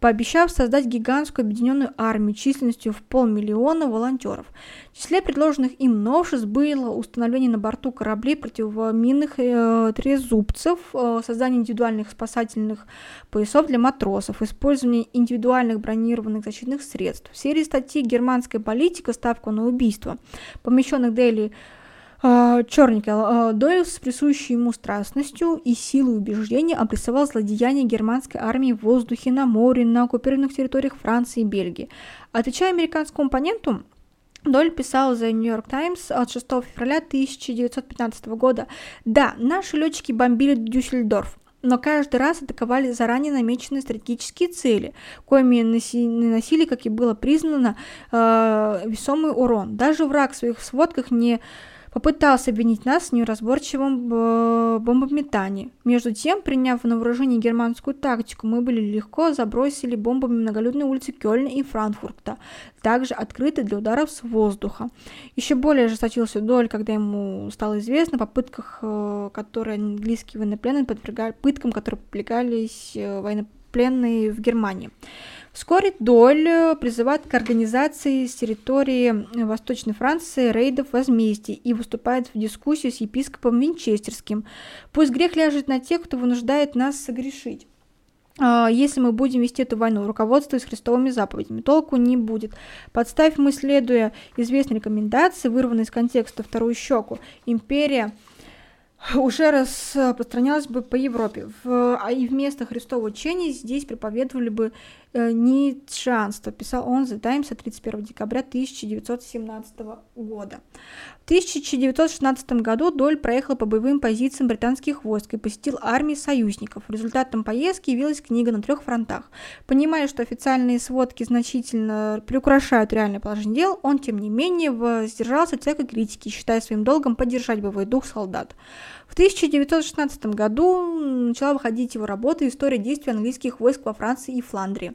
пообещав создать гигантскую объединенную армию численностью в полмиллиона волонтеров. В числе предложенных им новшеств было установление на борту кораблей противоминных э, трезубцев, э, создание индивидуальных спасательных поясов для матросов, использование индивидуальных бронированных защитных средств. В серии статей «Германская политика. Ставка на убийство», помещенных Дейли а, Черненький а, Дойл с присущей ему страстностью и силой убеждения обрисовал злодеяния германской армии в воздухе, на море, на оккупированных территориях Франции и Бельгии. Отвечая американскому оппоненту, Доль писал за York Times от 6 февраля 1915 года. Да, наши летчики бомбили Дюссельдорф, но каждый раз атаковали заранее намеченные стратегические цели, коими наносили, как и было признано, э, весомый урон. Даже враг в своих сводках не попытался обвинить нас в неразборчивом э, бомбометании. Между тем, приняв на вооружение германскую тактику, мы были легко забросили бомбами многолюдные улицы Кёльна и Франкфурта, также открыты для ударов с воздуха. Еще более ожесточился Доль, когда ему стало известно о попытках, э, которые английские военнопленные подвергали, пыткам, которые подвергались э, военнопленные в Германии. Вскоре Доль призывает к организации с территории Восточной Франции рейдов возмездий и выступает в дискуссию с епископом Винчестерским. Пусть грех ляжет на тех, кто вынуждает нас согрешить. А, если мы будем вести эту войну, руководствуясь христовыми заповедями, толку не будет. Подставь мы, следуя известной рекомендации, вырванной из контекста вторую щеку, империя уже распространялась бы по Европе. В, а и вместо Христового учения здесь проповедовали бы э, ницшанство, писал он The Times 31 декабря 1917 года. В 1916 году Доль проехал по боевым позициям британских войск и посетил армии союзников. Результатом поездки явилась книга на трех фронтах. Понимая, что официальные сводки значительно приукрашают реальное положение дел, он, тем не менее, воздержался от всякой критики, считая своим долгом поддержать боевой дух солдат. В 1916 году начала выходить его работа «История действий английских войск во Франции и Фландрии»,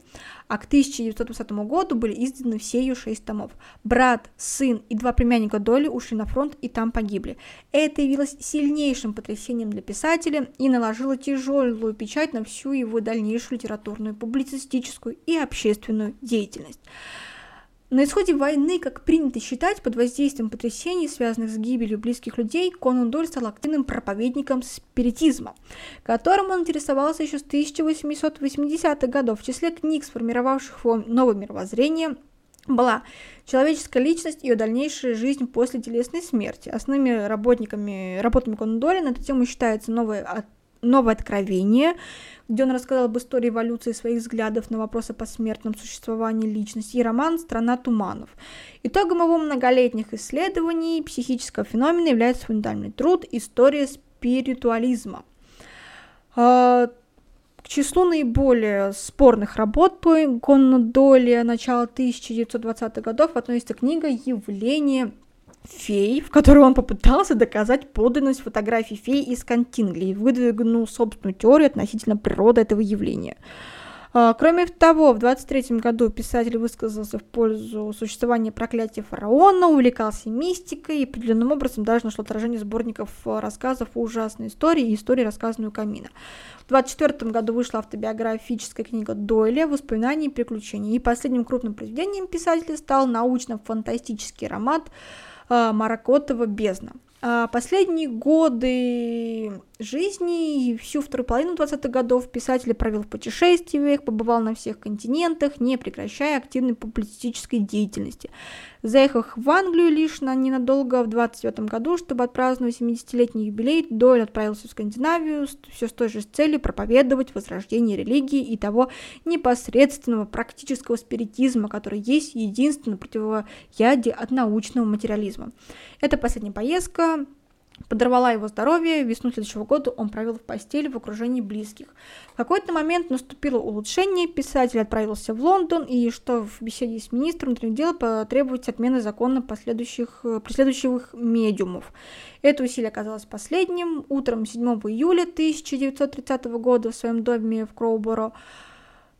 а к 1920 году были изданы все ее шесть томов. Брат, сын и два племянника Долли ушли на фронт и там погибли. Это явилось сильнейшим потрясением для писателя и наложило тяжелую печать на всю его дальнейшую литературную, публицистическую и общественную деятельность. На исходе войны, как принято считать, под воздействием потрясений, связанных с гибелью близких людей, Конан Дойль стал активным проповедником спиритизма, которым он интересовался еще с 1880-х годов. В числе книг, сформировавших его новое мировоззрение, была человеческая личность и ее дальнейшая жизнь после телесной смерти. Основными работниками, работами Конан Дойля на эту тему считается новое, новое откровение, где он рассказал об истории эволюции своих взглядов на вопросы о посмертном существовании личности, и роман «Страна туманов». Итогом его многолетних исследований психического феномена является фундаментальный труд «История спиритуализма». А, к числу наиболее спорных работ по Конну Долли начала 1920-х годов относится книга «Явление фей, в которой он попытался доказать подлинность фотографий фей из Контингли и выдвинул собственную теорию относительно природы этого явления. А, кроме того, в 23 году писатель высказался в пользу существования проклятия фараона, увлекался мистикой и определенным образом даже нашел отражение сборников рассказов ужасной истории и истории, рассказанную Камина. В 24 году вышла автобиографическая книга Дойля «Воспоминания и приключения», и последним крупным произведением писателя стал научно-фантастический роман Маракотова «Бездна». А последние годы жизни и всю вторую половину 20-х годов писатель провел в путешествиях, побывал на всех континентах, не прекращая активной публицистической деятельности. Заехав в Англию лишь на ненадолго в 29 году, чтобы отпраздновать 70-летний юбилей, Дойль отправился в Скандинавию все с той же целью проповедовать возрождение религии и того непосредственного практического спиритизма, который есть единственное противоядие от научного материализма. Это последняя поездка подорвала его здоровье, весну следующего года он провел в постели в окружении близких. В какой-то момент наступило улучшение, писатель отправился в Лондон и, что в беседе с министром внутренних дел, потребовать отмены закона последующих, преследующих медиумов. Это усилие оказалось последним. Утром 7 июля 1930 года в своем доме в Кроуборо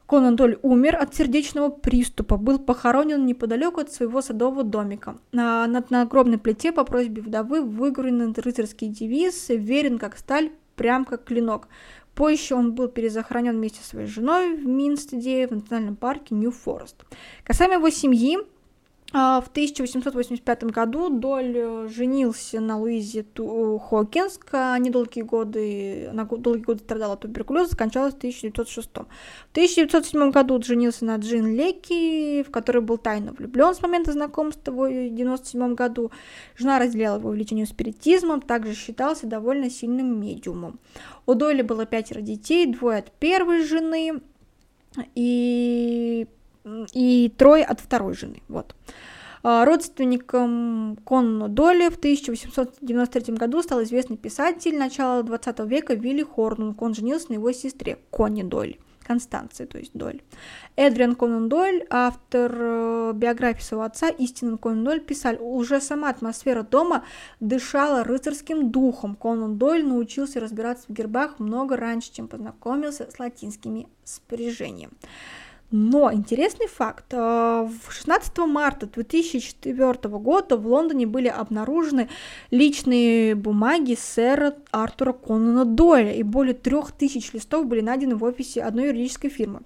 Конан Доль умер от сердечного приступа, был похоронен неподалеку от своего садового домика. На, над нагробной плите по просьбе вдовы выгравирован рыцарский девиз «Верен как сталь, прям как клинок». Позже он был перезахоронен вместе со своей женой в Минстеде в национальном парке Нью-Форест. Касаемо его семьи, в 1885 году Доль э, женился на Луизе Ту Хокинс. Они долгие годы, она долгие годы страдала от туберкулеза, скончалась в 1906. В 1907 году женился на Джин Леки, в которой был тайно влюблен с момента знакомства в 1997 году. Жена разделяла его увлечение спиритизмом, также считался довольно сильным медиумом. У Дойля было пятеро детей, двое от первой жены, и и трое от второй жены. Вот. А, родственником Конно Долли в 1893 году стал известный писатель начала 20 века Вилли Хорнунг. Он женился на его сестре Конни Долли. Констанции, то есть Доль. Эдриан Конан Дойль, автор э, биографии своего отца, истинный Конан Дойль, писал, уже сама атмосфера дома дышала рыцарским духом. Конан Дойль научился разбираться в гербах много раньше, чем познакомился с латинскими споряжениями. Но интересный факт. Э, 16 марта 2004 года в Лондоне были обнаружены личные бумаги сэра Артура Конана Дойля, и более трех тысяч листов были найдены в офисе одной юридической фирмы.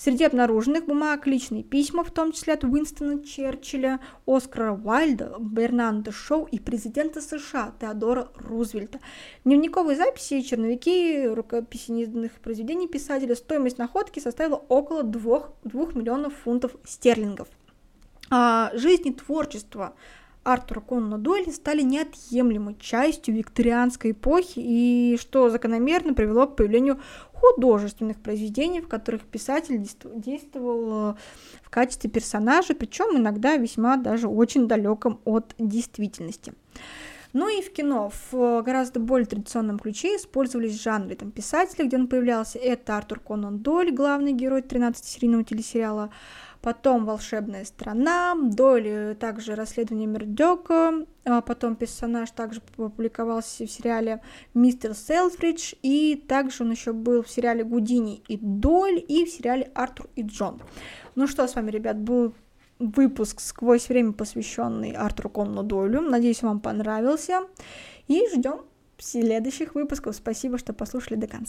Среди обнаруженных бумаг личные письма, в том числе от Уинстона Черчилля, Оскара Уайльда, Бернанда Шоу и президента США Теодора Рузвельта. Дневниковые записи, черновики, рукописи неизданных произведений писателя, стоимость находки составила около 2, 2 миллионов фунтов стерлингов. А, жизнь и творчество Артура Конна Дойля стали неотъемлемой частью викторианской эпохи и что закономерно привело к появлению художественных произведений, в которых писатель действовал э, в качестве персонажа, причем иногда весьма даже очень далеком от действительности. Ну и в кино в гораздо более традиционном ключе использовались жанры там, писателя, где он появлялся. Это Артур Конан Дойль, главный герой 13-серийного телесериала потом «Волшебная страна», Дойли также «Расследование Мердёка», а потом персонаж также публиковался в сериале «Мистер Селфридж», и также он еще был в сериале «Гудини и Доль» и в сериале «Артур и Джон». Ну что с вами, ребят, был выпуск «Сквозь время», посвященный Артуру Конну Дойлю. Надеюсь, вам понравился. И ждем следующих выпусков. Спасибо, что послушали до конца.